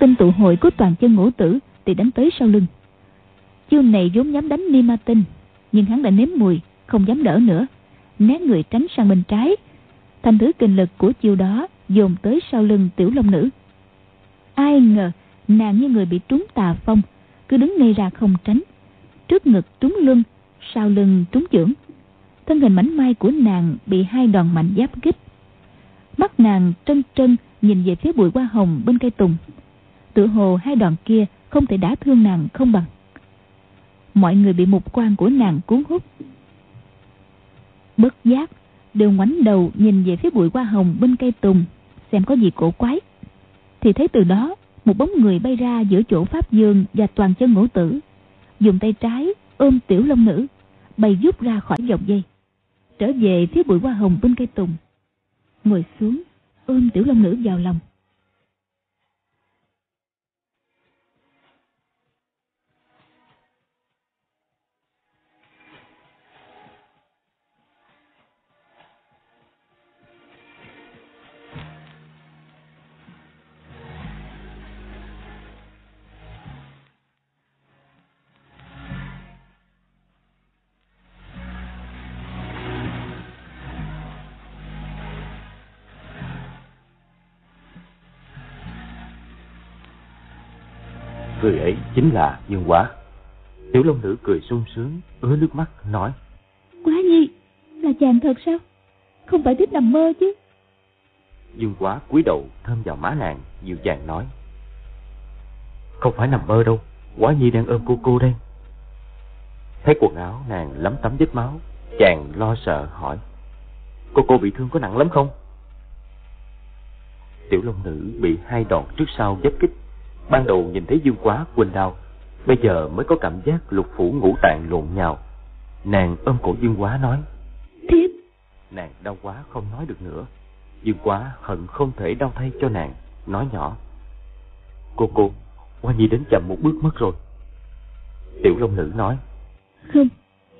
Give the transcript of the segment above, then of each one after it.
tinh tụ hội của toàn chân ngũ tử thì đánh tới sau lưng. Chiêu này vốn dám đánh ni ma tinh, nhưng hắn đã nếm mùi, không dám đỡ nữa, né người tránh sang bên trái. Thành thứ kinh lực của chiêu đó dồn tới sau lưng tiểu long nữ. Ai ngờ nàng như người bị trúng tà phong, cứ đứng ngay ra không tránh. Trước ngực trúng lưng, sau lưng trúng chưởng. Thân hình mảnh mai của nàng bị hai đòn mạnh giáp kích. Mắt nàng trân trân nhìn về phía bụi hoa hồng bên cây tùng tựa hồ hai đòn kia không thể đả thương nàng không bằng. Mọi người bị mục quan của nàng cuốn hút. Bất giác, đều ngoảnh đầu nhìn về phía bụi hoa hồng bên cây tùng, xem có gì cổ quái. Thì thấy từ đó, một bóng người bay ra giữa chỗ pháp dương và toàn chân ngũ tử, dùng tay trái ôm tiểu long nữ, bay giúp ra khỏi dòng dây, trở về phía bụi hoa hồng bên cây tùng. Ngồi xuống, ôm tiểu long nữ vào lòng. Người ấy chính là Dương Quá. Tiểu Long Nữ cười sung sướng, ứa nước mắt, nói. Quá nhi, là chàng thật sao? Không phải thích nằm mơ chứ? Dương Quá cúi đầu thơm vào má nàng, dịu dàng nói. Không phải nằm mơ đâu, Quá Nhi đang ôm cô cô đây. Thấy quần áo nàng lấm tấm vết máu, chàng lo sợ hỏi. Cô cô bị thương có nặng lắm không? Tiểu Long Nữ bị hai đòn trước sau giáp kích Ban đầu nhìn thấy Dương Quá quên đau, bây giờ mới có cảm giác lục phủ ngũ tạng lộn nhào. Nàng ôm cổ Dương Quá nói. Thiếp. Nàng đau quá không nói được nữa. Dương Quá hận không thể đau thay cho nàng, nói nhỏ. Cô cô, Hoa Nhi đến chậm một bước mất rồi. Tiểu Long Nữ nói. Không,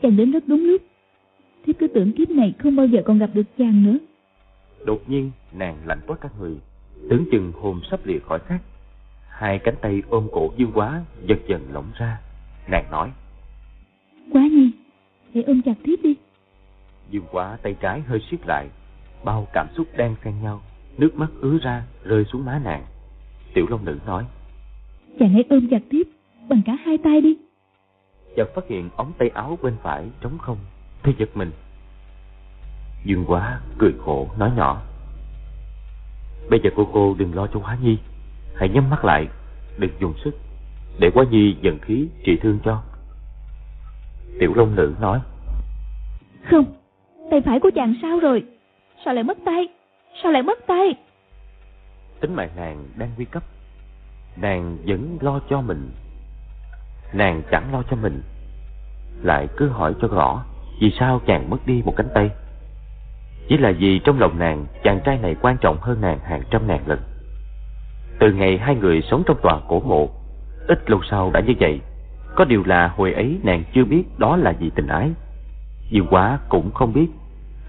chàng đến rất đúng lúc. Thiếp cứ tưởng kiếp này không bao giờ còn gặp được chàng nữa. Đột nhiên, nàng lạnh toát các người, tưởng chừng hồn sắp lìa khỏi xác hai cánh tay ôm cổ dương quá dần dần lỏng ra. Nàng nói quá nhi hãy ôm chặt thiếp đi. Dương quá tay trái hơi siết lại bao cảm xúc đang xen nhau. Nước mắt ứa ra rơi xuống má nàng. Tiểu long nữ nói chàng hãy ôm chặt thiếp bằng cả hai tay đi. Chợt phát hiện ống tay áo bên phải trống không thấy giật mình. Dương quá cười khổ nói nhỏ bây giờ cô cô đừng lo cho hóa nhi hãy nhắm mắt lại đừng dùng sức để quá nhi dần khí trị thương cho. Tiểu long nữ nói không tay phải của chàng sao rồi? Sao lại mất tay? Sao lại mất tay? Tính mạng nàng đang nguy cấp. Nàng vẫn lo cho mình. Nàng chẳng lo cho mình. Lại cứ hỏi cho rõ vì sao chàng mất đi một cánh tay. Chỉ là vì trong lòng nàng chàng trai này quan trọng hơn nàng hàng trăm ngàn lần từ ngày hai người sống trong tòa cổ mộ, ít lâu sau đã như vậy. Có điều là hồi ấy nàng chưa biết đó là gì tình ái. Dương quá cũng không biết.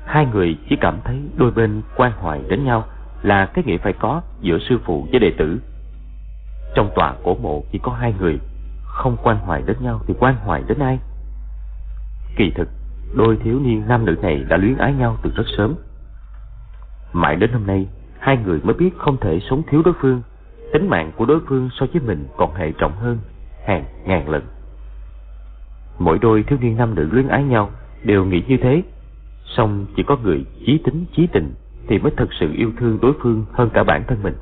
Hai người chỉ cảm thấy đôi bên quan hoài đến nhau là cái nghĩa phải có giữa sư phụ với đệ tử. Trong tòa cổ mộ chỉ có hai người, không quan hoài đến nhau thì quan hoài đến ai? Kỳ thực, đôi thiếu niên nam nữ này đã luyến ái nhau từ rất sớm. Mãi đến hôm nay, hai người mới biết không thể sống thiếu đối phương tính mạng của đối phương so với mình còn hệ trọng hơn, hàng ngàn lần. Mỗi đôi thiếu niên nam nữ luyến ái nhau đều nghĩ như thế. Song chỉ có người chí tính chí tình thì mới thật sự yêu thương đối phương hơn cả bản thân mình.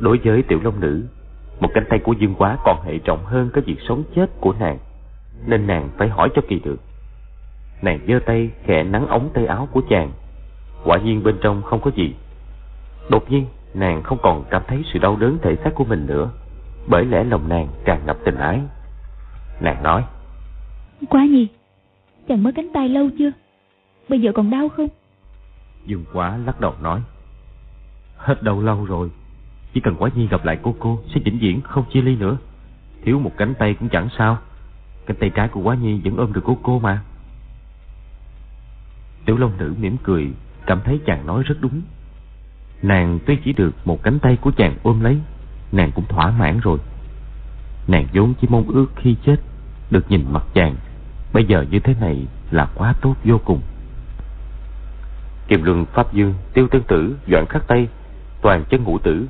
Đối với tiểu long nữ, một cánh tay của dương quá còn hệ trọng hơn cái việc sống chết của nàng, nên nàng phải hỏi cho kỳ được. Nàng giơ tay khẽ nắng ống tay áo của chàng, quả nhiên bên trong không có gì. Đột nhiên nàng không còn cảm thấy sự đau đớn thể xác của mình nữa bởi lẽ lòng nàng tràn ngập tình ái. Nàng nói quá nhi chàng mất cánh tay lâu chưa? Bây giờ còn đau không? Dương quá lắc đầu nói hết đau lâu rồi chỉ cần quá nhi gặp lại cô cô sẽ vĩnh viễn không chia ly nữa. Thiếu một cánh tay cũng chẳng sao cánh tay trái của quá nhi vẫn ôm được cô cô mà. Tiểu long nữ mỉm cười cảm thấy chàng nói rất đúng Nàng tuy chỉ được một cánh tay của chàng ôm lấy, Nàng cũng thỏa mãn rồi. Nàng vốn chỉ mong ước khi chết Được nhìn mặt chàng, Bây giờ như thế này là quá tốt vô cùng. Kiềm luân, Pháp Dương, Tiêu Tương Tử Doãn Khắc Tây Toàn chân ngũ tử.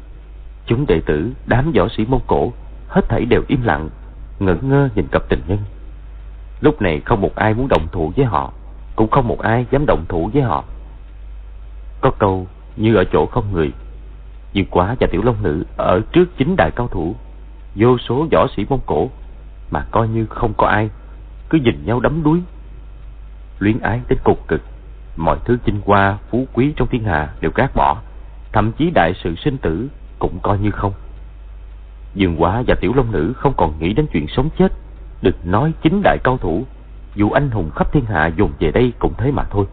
Chúng đệ tử, Đám võ sĩ Mông Cổ, Hết thảy đều im lặng, Ngẩn ngơ nhìn cặp tình nhân. Lúc này không một ai muốn động thủ với họ, Cũng không một ai dám động thủ với họ. Có câu như ở chỗ không người. Diệu Quá và Tiểu Long Nữ Ở trước chính đại cao thủ, Vô số võ sĩ Mông Cổ, Mà coi như không có ai, Cứ nhìn nhau đấm đuối. Luyến ái đến cục cực, Mọi thứ chinh qua phú quý trong thiên hạ đều gác bỏ, Thậm chí đại sự sinh tử Cũng coi như không. Dương Quá và Tiểu Long Nữ không còn nghĩ đến chuyện sống chết, Đừng nói chính đại cao thủ, Dù anh hùng khắp thiên hạ dùng về đây cũng thế mà thôi.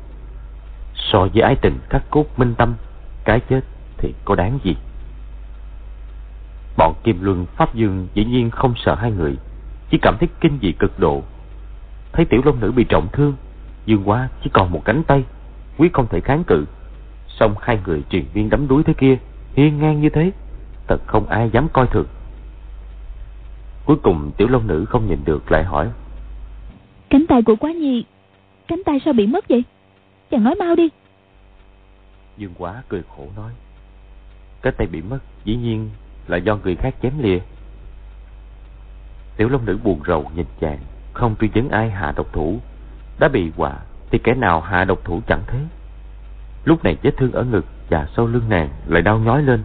So với ái tình khắc cốt minh tâm cái chết thì có đáng gì? Bọn Kim Luân, Pháp Dương dĩ nhiên không sợ hai người, Chỉ cảm thấy kinh dị cực độ. Thấy tiểu long nữ bị trọng thương, Dương Quá chỉ còn một cánh tay, Quyết không thể kháng cự. Xong hai người truyền viên đấm đuối thế kia, Hiên ngang như thế, Thật không ai dám coi thường. Cuối cùng tiểu long nữ không nhìn được lại hỏi, Cánh tay của quá nhi, Cánh tay sao bị mất vậy? Chàng nói mau đi. Dương quá cười khổ nói. Cái tay bị mất dĩ nhiên là do người khác chém lìa. Tiểu long nữ buồn rầu nhìn chàng Không truy vấn ai hạ độc thủ. Đã bị quả Thì kẻ nào hạ độc thủ chẳng thế. Lúc này vết thương ở ngực và sau lưng nàng lại đau nhói lên.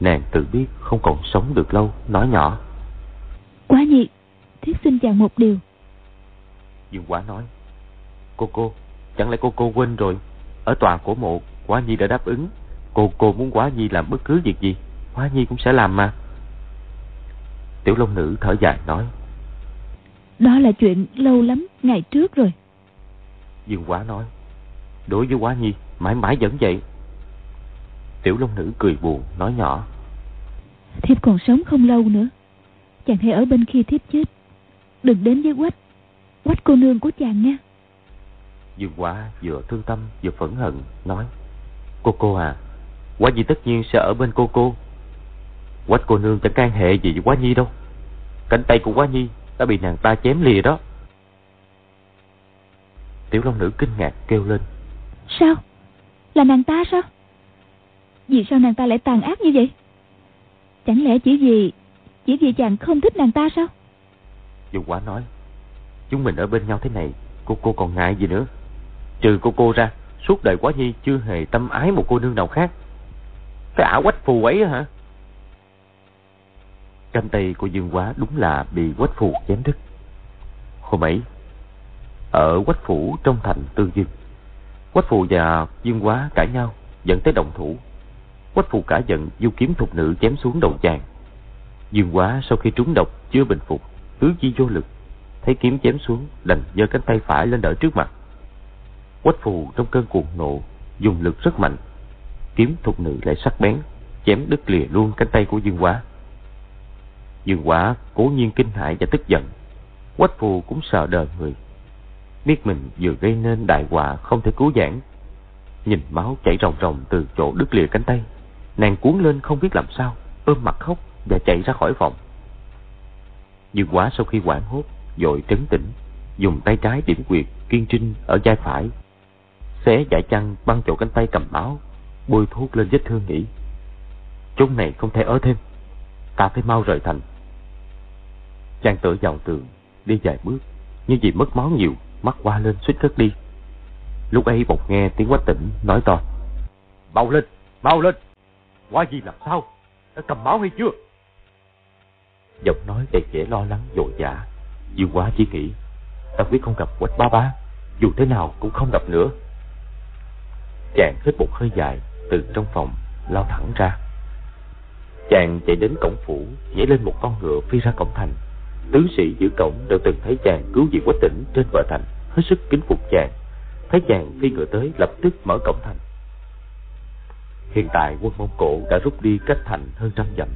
Nàng tự biết không còn sống được lâu Nói nhỏ. Quá nhiệt Thiết xin chàng một điều. Dương quá nói Cô cô Chẳng lẽ cô cô quên rồi? Ở tòa cổ mộ Quá Nhi đã đáp ứng. Cô cô muốn Quá Nhi làm bất cứ việc gì Quá Nhi cũng sẽ làm mà. Tiểu Long Nữ thở dài nói. Đó là chuyện lâu lắm Ngày trước rồi. Dương Quá nói. Đối với Quá Nhi mãi mãi vẫn vậy. Tiểu Long Nữ cười buồn nói nhỏ. Thiếp còn sống không lâu nữa. Chàng hãy ở bên khi thiếp chết. Đừng đến với quách. Quách cô nương của chàng nha. Dương Quá vừa thương tâm vừa phẫn hận nói Cô cô à Quá Nhi tất nhiên sẽ ở bên cô cô Quách cô nương chẳng can hệ gì với Quá Nhi đâu Cánh tay của Quá Nhi đã bị nàng ta chém lìa đó Tiểu Long Nữ kinh ngạc kêu lên Sao? Là nàng ta sao? Vì sao nàng ta lại tàn ác như vậy? Chẳng lẽ chỉ vì Chỉ vì chàng không thích nàng ta sao? Dương Quá nói Chúng mình ở bên nhau thế này Cô cô còn ngại gì nữa Trừ cô cô ra Suốt đời quá nhi chưa hề tâm ái một cô nương nào khác. Cái ả quách phù ấy hả? Cánh tay của Dương Quá đúng là bị quách phù chém đứt. Hôm ấy, Ở quách phủ trong thành Tư Dương, Quách phù và Dương Quá cãi nhau, Dẫn tới đồng thủ. Quách phù cả giận du kiếm thục nữ chém xuống đầu chàng. Dương Quá sau khi trúng độc, chưa bình phục, Tứ chi vô lực, Thấy kiếm chém xuống, Đành giơ cánh tay phải lên đỡ trước mặt. Quách phù trong cơn cuồng nộ, Dùng lực rất mạnh. Kiếm thục nữ lại sắc bén, Chém đứt lìa luôn cánh tay của Dương Quá Dương Quá cố nhiên kinh hại và tức giận. Quách phù cũng sợ đời người. Biết mình vừa gây nên đại họa không thể cứu vãn. Nhìn máu chảy ròng ròng từ chỗ đứt lìa cánh tay, Nàng cuốn lên không biết làm sao, Ôm mặt khóc và chạy ra khỏi phòng. Dương Quá sau khi hoảng hốt, Dội trấn tĩnh, Dùng tay trái điểm quyệt kiên trinh ở vai phải Xé giải chăn băng chỗ cánh tay cầm máu Bôi thuốc lên vết thương nghĩ Chốn này không thể ở thêm. Ta phải mau rời thành. Chàng tựa vào tường Đi vài bước. Nhưng vì mất máu nhiều Mắt qua lên suýt cất đi. Lúc ấy bỗng nghe tiếng quách tỉnh nói to. Mau lên, mau lên. Quá gì làm sao? Đã cầm máu hay chưa? Giọng nói đầy vẻ lo lắng dội dã. Dương quá chỉ nghĩ Ta quyết không gặp quách ba ba. Dù thế nào cũng không gặp nữa Chàng hít một hơi dài, Từ trong phòng, lao thẳng ra. Chàng chạy đến cổng phủ, Nhảy lên một con ngựa phi ra cổng thành. Tướng sĩ giữ cổng đều từng thấy chàng cứu diệt quách tỉnh trên bờ thành, Hết sức kính phục chàng. Thấy chàng phi ngựa tới, lập tức mở cổng thành. Hiện tại quân Mông Cổ đã rút đi cách thành hơn trăm dặm.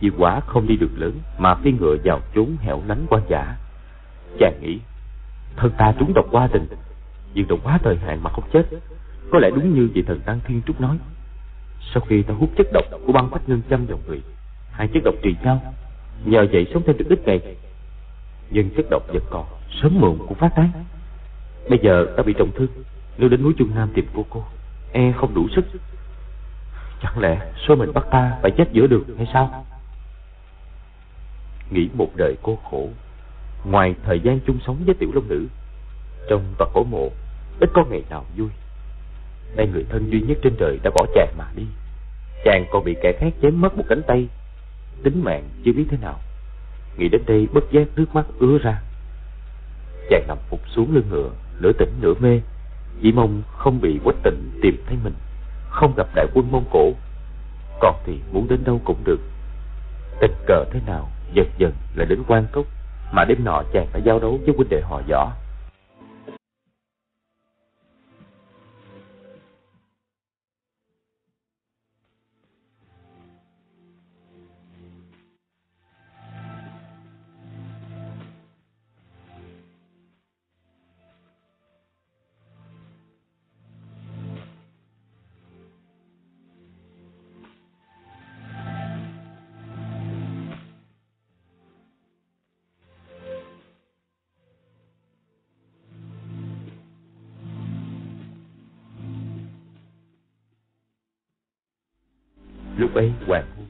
Vì quả không đi đường lớn Mà phi ngựa vào chốn hẻo lánh quan giả Chàng nghĩ, Thân ta trúng độc qua tình, Nhưng độc quá thời hạn mà không chết. Có lẽ đúng như vị thần Tăng Thiên Trúc nói. Sau khi ta hút chất độc của băng phách ngân châm vào người, Hai chất độc trì nhau Nhờ vậy sống thêm được ít ngày. Nhưng chất độc vẫn còn, Sớm muộn cũng phát tán. Bây giờ ta bị trọng thương, Nếu đến núi Trung Nam tìm cô cô E không đủ sức. Chẳng lẽ số mình bắt ta phải chết giữa đường hay sao? Nghĩ một đời cô khổ, Ngoài thời gian chung sống với tiểu long nữ, Trong tòa cổ mộ, Ít có ngày nào vui. Nay người thân duy nhất trên đời đã bỏ chàng mà đi. Chàng còn bị kẻ khác chém mất một cánh tay. Tính mạng chưa biết thế nào. Nghĩ đến đây bất giác nước mắt ứa ra. Chàng nằm phục xuống lưng ngựa, Nửa tỉnh nửa mê. Chỉ mong không bị quách tình tìm thấy mình, Không gặp đại quân Mông Cổ. Còn thì muốn đến đâu cũng được. Tình cờ thế nào, Dần dần là đến quan cốc, Mà đêm nọ chàng đã giao đấu với huynh đệ họ võ. Lúc ấy hoàng hôn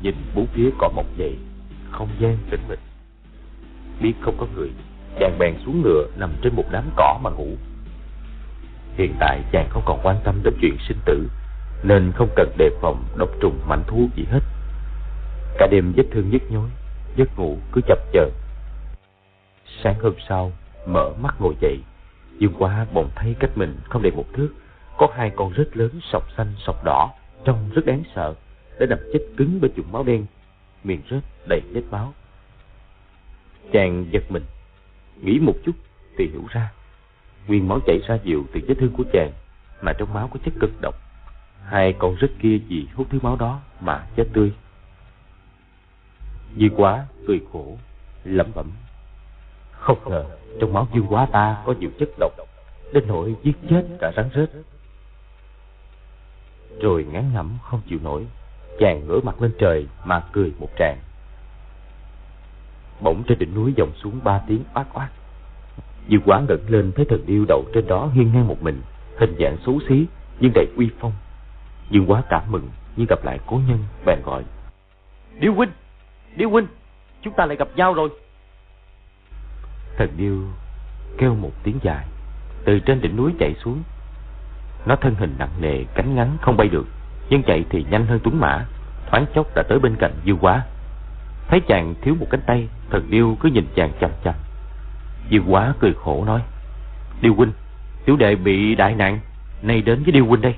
Nhìn bốn phía cỏ mọc dậy Không gian tĩnh mịch. Biết không có người, Chàng bèn xuống ngựa nằm trên một đám cỏ mà ngủ. Hiện tại chàng không còn quan tâm đến chuyện sinh tử, Nên không cần đề phòng độc trùng mạnh thú gì hết. Cả đêm vết thương nhức nhối, Giấc ngủ cứ chập chờn. Sáng hôm sau, Mở mắt ngồi dậy, Dương quá bỗng thấy cách mình không đầy một thước, Có hai con rết lớn sọc xanh sọc đỏ, Trông rất đáng sợ. Đã đập chết cứng bên chùm máu đen Miệng rớt đầy vết máu. Chàng giật mình, Nghĩ một chút thì hiểu ra, Nguyên máu chảy ra nhiều từ vết thương của chàng Mà trong máu có chất cực độc. Hai con rết kia vì hút thứ máu đó Mà chết tươi. Dư quá cười khổ, lẩm bẩm, Không ngờ trong máu dương quá ta có nhiều chất độc, Đến nỗi giết chết cả rắn rết. Rồi ngán ngẩm không chịu nổi chàng ngửa mặt lên trời mà cười một tràng. Bỗng trên đỉnh núi vọng xuống ba tiếng oát oát. Dư quá ngẩng lên thấy thần điêu đậu trên đó hiên ngang một mình hình dạng xấu xí nhưng đầy uy phong. Dương quá cảm mừng như gặp lại cố nhân bèn gọi. Điêu huynh điêu huynh chúng ta lại gặp nhau rồi. Thần điêu kêu một tiếng dài từ trên đỉnh núi chạy xuống. Nó thân hình nặng nề, cánh ngắn không bay được, nhưng chạy thì nhanh hơn tuấn mã, thoáng chốc đã tới bên cạnh Dư Quá. Thấy chàng thiếu một cánh tay, thần điêu cứ nhìn chàng chằm chằm. Dư Quá cười khổ nói: "Điêu huynh, tiểu đệ bị đại nạn, nay đến với Điêu huynh đây."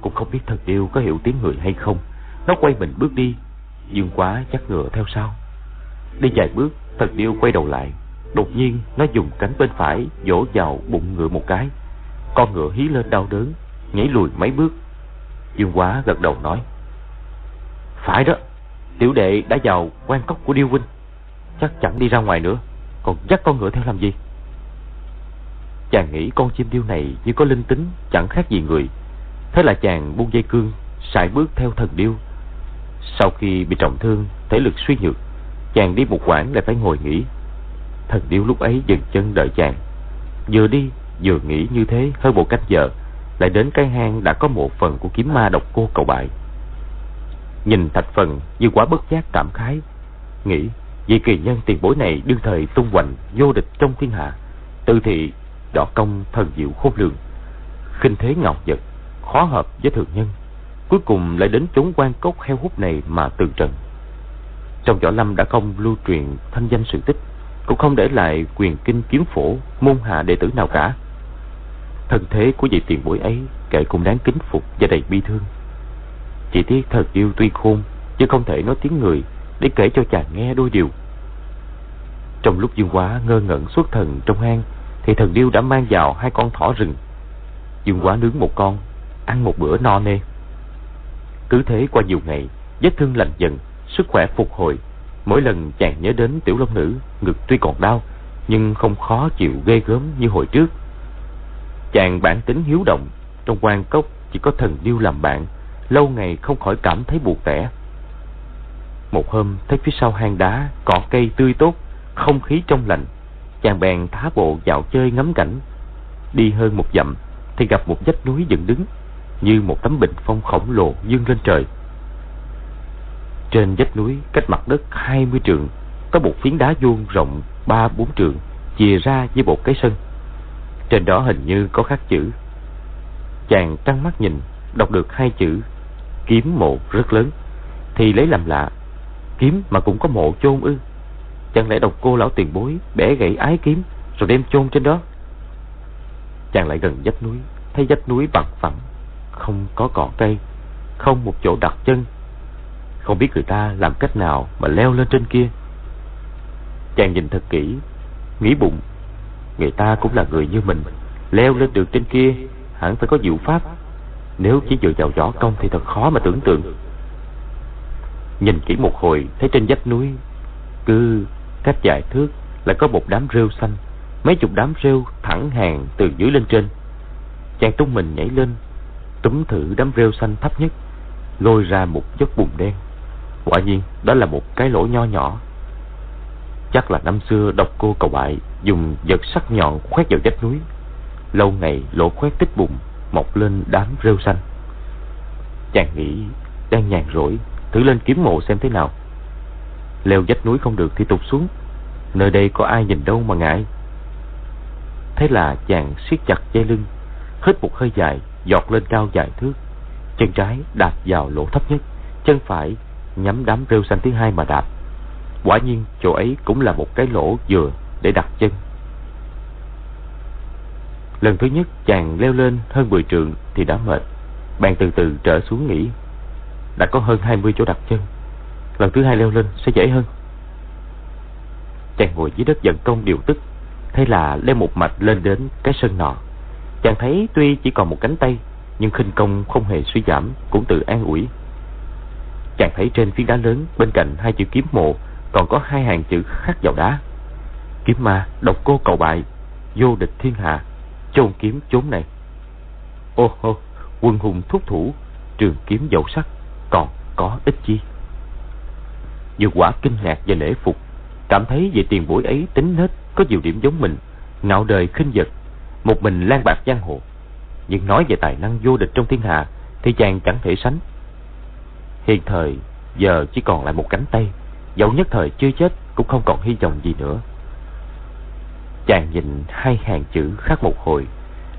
Cũng không biết thần điêu có hiểu tiếng người hay không, nó quay mình bước đi, Dương Quá chắc ngựa theo sau. Đi vài bước, thần điêu quay đầu lại, đột nhiên nó dùng cánh bên phải vỗ vào bụng ngựa một cái con ngựa hí lên đau đớn Nhảy lùi mấy bước Dương quá gật đầu nói, Phải đó, Tiểu đệ đã vào quan cốc của Điêu Huynh, Chắc chẳng đi ra ngoài nữa, Còn dắt con ngựa theo làm gì? Chàng nghĩ con chim điêu này Như có linh tính, chẳng khác gì người. Thế là chàng buông dây cương, sải bước theo thần điêu. Sau khi bị trọng thương, Thể lực suy nhược, Chàng đi một quãng lại phải ngồi nghỉ. Thần điêu lúc ấy dừng chân đợi chàng. Vừa đi, Vừa nghĩ như thế hơn một cách giờ. Lại đến cái hang đã có một phần của kiếm ma độc cô cầu bại. Nhìn thạch phần như quá bất giác cảm khái, Nghĩ vị kỳ nhân tiền bối này đương thời tung hoành vô địch trong thiên hạ, Tư thị, đọ công, thần diệu khôn lường, khinh thế ngọc vật, khó hợp với thường nhân, cuối cùng lại đến chốn quan cốc heo hút này mà từ trần trong võ lâm đã không lưu truyền thanh danh sự tích, cũng không để lại quyền kinh kiếm phổ, môn hạ đệ tử nào cả. Thân thế của vị tiền bối ấy kệ cũng đáng kính phục và đầy bi thương. Chỉ tiếc thần yêu tuy khôn, chứ không thể nói tiếng người để kể cho chàng nghe đôi điều. Trong lúc Dương Quá ngơ ngẩn xuất thần trong hang, thì thần điêu đã mang vào hai con thỏ rừng. Dương Quá nướng một con, ăn một bữa no nê. Cứ thế qua nhiều ngày, vết thương lành dần, sức khỏe phục hồi. Mỗi lần chàng nhớ đến tiểu long nữ, ngực tuy còn đau, nhưng không khó chịu ghê gớm như hồi trước. Chàng bản tính hiếu động Trong quan cốc chỉ có thần điêu làm bạn lâu ngày không khỏi cảm thấy buồn tẻ. Một hôm thấy phía sau hang đá cỏ cây tươi tốt, không khí trong lành, chàng bèn thá bộ dạo chơi ngắm cảnh. Đi hơn một dặm thì gặp một vách núi dựng đứng như một tấm bình phong khổng lồ dương lên trời. Trên vách núi cách mặt đất hai mươi trượng có một phiến đá vuông rộng ba bốn trượng chìa ra với một cái sân. Trên đó hình như có khắc chữ. Chàng trăng mắt nhìn, đọc được hai chữ kiếm mộ rất lớn, thì lấy làm lạ. Kiếm mà cũng có mộ chôn ư? Chẳng lẽ độc cô lão tiền bối bẻ gãy ái kiếm rồi đem chôn trên đó? Chàng lại gần vách núi, thấy vách núi bằng phẳng, không có cỏ cây, không một chỗ đặt chân. Không biết người ta làm cách nào mà leo lên trên kia. Chàng nhìn thật kỹ, nghĩ bụng, người ta cũng là người như mình, leo lên được trên kia hẳn phải có diệu pháp. Nếu chỉ dựa vào võ công thì thật khó mà tưởng tượng. Nhìn kỹ một hồi, thấy trên vách núi, cứ cách dài thước lại có một đám rêu xanh, mấy chục đám rêu thẳng hàng từ dưới lên trên. Chàng tung mình nhảy lên, túm thử đám rêu xanh thấp nhất, lôi ra một giấc bùn đen. Quả nhiên, đó là một cái lỗ nho nhỏ Chắc là năm xưa độc cô cầu bại dùng vật sắc nhọn khoét vào vách núi. Lâu ngày lỗ khoét tích bụng, mọc lên đám rêu xanh. Chàng nghĩ đang nhàn rỗi, thử lên kiếm mộ xem thế nào. Leo vách núi không được thì tụt xuống. Nơi đây có ai nhìn đâu mà ngại. Thế là chàng siết chặt dây lưng, hít một hơi dài, giọt lên cao dài thước. Chân trái đạp vào lỗ thấp nhất, chân phải nhắm đám rêu xanh thứ hai mà đạp. Quả nhiên, chỗ ấy cũng là một cái lỗ vừa để đặt chân. Lần thứ nhất, chàng leo lên hơn 10 trượng thì đã mệt. Bàn từ từ trở xuống nghỉ. Đã có hơn 20 chỗ đặt chân. Lần thứ hai leo lên sẽ dễ hơn. Chàng ngồi dưới đất dần công điều tức. Thế là leo một mạch lên đến cái sân nọ. Chàng thấy tuy chỉ còn một cánh tay, nhưng khinh công không hề suy giảm, cũng tự an ủi. Chàng thấy trên phiến đá lớn bên cạnh hai chữ kiếm mộ còn có hai hàng chữ khắc vào đá. Kiếm ma, độc cô cầu bại, vô địch thiên hạ, chôn kiếm chốn này. Ô hô, quân hùng thúc thủ, trường kiếm dầu sắc, còn có ích chi. Dược quả kinh ngạc và lễ phục, cảm thấy về tiền buổi ấy tính hết có nhiều điểm giống mình, ngạo đời khinh vật, một mình lan bạc giang hồ. Nhưng nói về tài năng vô địch trong thiên hạ thì chàng chẳng thể sánh. Hiện thời giờ chỉ còn lại một cánh tay Dẫu nhất thời chưa chết, Cũng không còn hy vọng gì nữa. Chàng nhìn hai hàng chữ khác một hồi,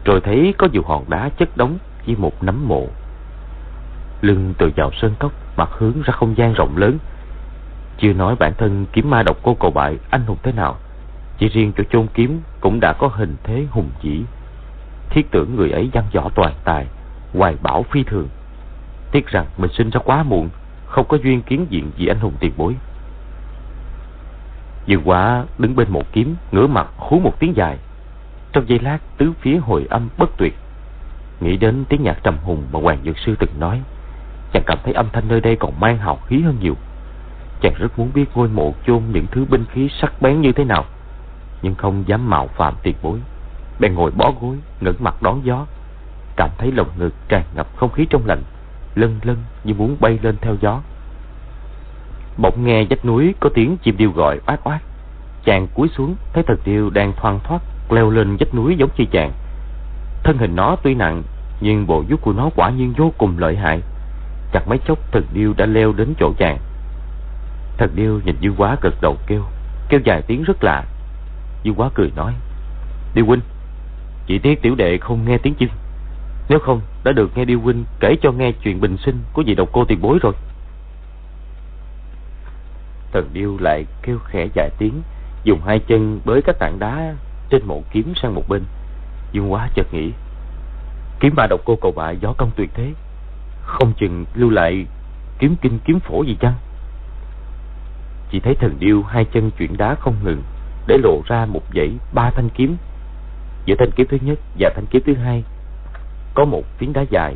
Rồi thấy có nhiều hòn đá chất đóng Với một nấm mộ. Lưng từ vào sơn cốc, Mặt hướng ra không gian rộng lớn. Chưa nói bản thân kiếm ma độc cô cầu bại Anh hùng thế nào, Chỉ riêng chỗ chôn kiếm Cũng đã có hình thế hùng dĩ Thiết tưởng người ấy văn võ toàn tài, Hoài bảo phi thường. Tiếc rằng mình sinh ra quá muộn, Không có duyên kiến diện gì anh hùng tiền bối. Dương Quá đứng bên một kiếm, ngửa mặt hú một tiếng dài. Trong giây lát, tứ phía hồi âm bất tuyệt. Nghĩ đến tiếng nhạc trầm hùng mà Hoàng Dược Sư từng nói, chàng cảm thấy âm thanh nơi đây còn mang hào khí hơn nhiều. Chàng rất muốn biết ngôi mộ chôn những thứ binh khí sắc bén như thế nào, nhưng không dám mạo phạm tiền bối. Bèn ngồi bó gối, ngẩng mặt đón gió, cảm thấy lồng ngực tràn ngập không khí trong lành, lân lân như muốn bay lên theo gió. Bỗng nghe vách núi có tiếng chim điêu gọi oát oát. Chàng cúi xuống thấy thần điêu đang thoang thoát leo lên vách núi giống như chàng. Thân hình nó tuy nặng nhưng bộ vuốt của nó quả nhiên vô cùng lợi hại. Chặt mấy chốc thần điêu đã leo đến chỗ chàng. Thần điêu nhìn dương quá gật đầu kêu, kêu dài tiếng rất lạ. dương quá cười nói, Điêu huynh, chỉ tiếc tiểu đệ không nghe tiếng chim. Nếu không, đã được nghe Điêu huynh kể cho nghe chuyện bình sinh của vị độc cô tiền bối rồi. Thần điêu lại kêu khẽ vài tiếng, dùng hai chân bới các tảng đá trên mộ kiếm sang một bên. Dương quá chợt nghĩ, kiếm ma độc cô cầu bại gió công tuyệt thế, không chừng lưu lại kiếm kinh kiếm phổ gì chăng? Chỉ thấy thần điêu hai chân chuyển đá không ngừng, để lộ ra một dãy ba thanh kiếm. Giữa thanh kiếm thứ nhất và thanh kiếm thứ hai có một phiến đá dài.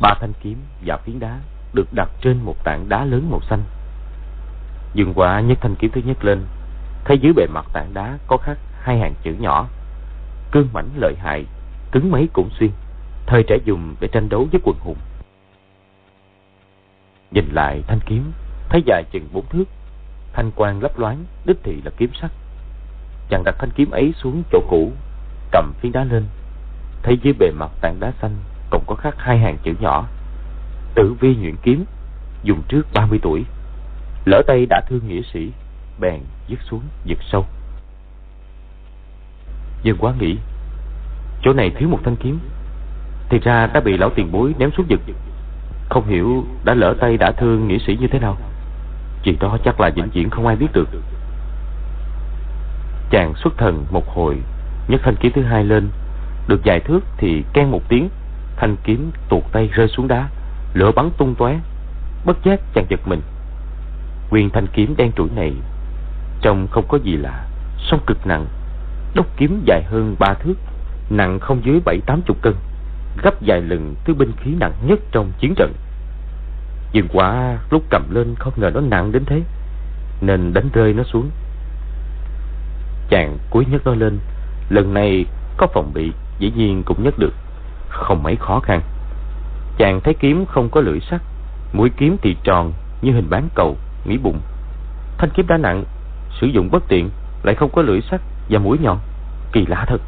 Ba thanh kiếm và phiến đá được đặt trên một tảng đá lớn màu xanh. Dương quả nhấc thanh kiếm thứ nhất lên, thấy dưới bề mặt tảng đá có khắc hai hàng chữ nhỏ. Cương mãnh lợi hại, cứng mấy cũng xuyên, thời trẻ dùng để tranh đấu với quần hùng. Nhìn lại thanh kiếm, thấy dài chừng bốn thước, thanh quang lấp loáng, đích thị là kiếm sắt. Chàng đặt thanh kiếm ấy xuống chỗ cũ, cầm phiến đá lên, thấy dưới bề mặt tảng đá xanh còn có khắc hai hàng chữ nhỏ. Tử vi nhuyễn kiếm, dùng trước 30 tuổi. Lỡ tay đã thương nghĩa sĩ, bèn dứt xuống giật sâu. Dân quá nghĩ, chỗ này thiếu một thanh kiếm. Thì ra đã bị lão tiền bối ném xuống giật Không hiểu đã lỡ tay đã thương nghĩa sĩ như thế nào. Chuyện đó chắc là vĩnh viễn không ai biết được. Chàng xuất thần một hồi, nhấc thanh kiếm thứ hai lên, được vài thước thì ken một tiếng, thanh kiếm tuột tay rơi xuống đá, lửa bắn tung tóe. Bất giác chàng giật mình. Nguyên thanh kiếm đen trũi này trông không có gì lạ, song cực nặng. Đốc kiếm dài hơn ba thước, nặng không dưới bảy tám chục cân, gấp vài lần thứ binh khí nặng nhất trong chiến trận. Dương quả lúc cầm lên không ngờ nó nặng đến thế, nên đánh rơi nó xuống. Chàng cúi nhấc nó lên, lần này có phòng bị, dĩ nhiên cũng nhấc được, không mấy khó khăn. Chàng thấy kiếm không có lưỡi sắt, mũi kiếm thì tròn như hình bán cầu, nghĩ bụng. Thanh kiếm đã nặng, sử dụng bất tiện, lại không có lưỡi sắt và mũi nhọn, kỳ lạ thật.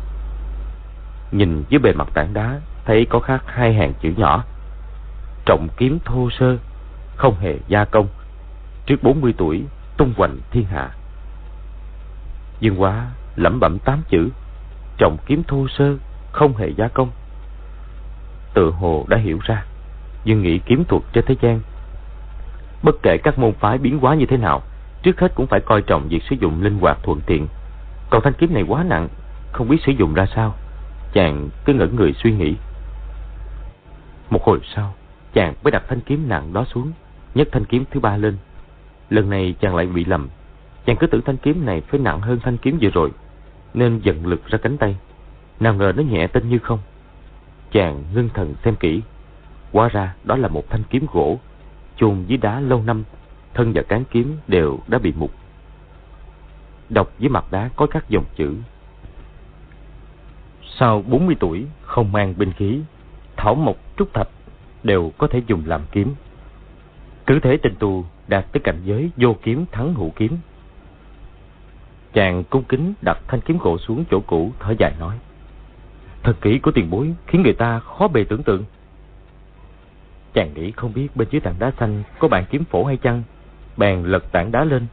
Nhìn dưới bề mặt tảng đá, thấy có khắc hai hàng chữ nhỏ. Trọng kiếm thô sơ, không hề gia công, trước 40 tuổi, tung hoành thiên hạ. Dương Quá lẩm bẩm tám chữ, trọng kiếm thô sơ, không hề gia công. Tự hồ đã hiểu ra, nhưng nghĩ kiếm thuật trên thế gian. Bất kể các môn phái biến hóa như thế nào, trước hết cũng phải coi trọng việc sử dụng linh hoạt thuận tiện. Còn thanh kiếm này quá nặng, không biết sử dụng ra sao. Chàng cứ ngẩn người suy nghĩ. Một hồi sau, chàng mới đặt thanh kiếm nặng đó xuống, nhấc thanh kiếm thứ ba lên. Lần này chàng lại bị lầm. Chàng cứ tưởng thanh kiếm này phải nặng hơn thanh kiếm vừa rồi, nên dần lực ra cánh tay. Nào ngờ nó nhẹ tinh như không. Chàng ngưng thần xem kỹ. Hóa ra đó là một thanh kiếm gỗ, chôn dưới đá lâu năm, thân và cán kiếm đều đã bị mục. Đọc dưới mặt đá có các dòng chữ. Sau 40 tuổi, không mang binh khí, thảo mộc trúc thạch đều có thể dùng làm kiếm. Cứ thế tình tu đạt tới cảnh giới vô kiếm thắng hữu kiếm. Chàng cung kính đặt thanh kiếm gỗ xuống chỗ cũ thở dài nói. Thật kỹ của tiền bối khiến người ta khó bề tưởng tượng. Chàng nghĩ không biết bên dưới tảng đá xanh có bàn kiếm phổ hay chăng, bèn lật tảng đá lên,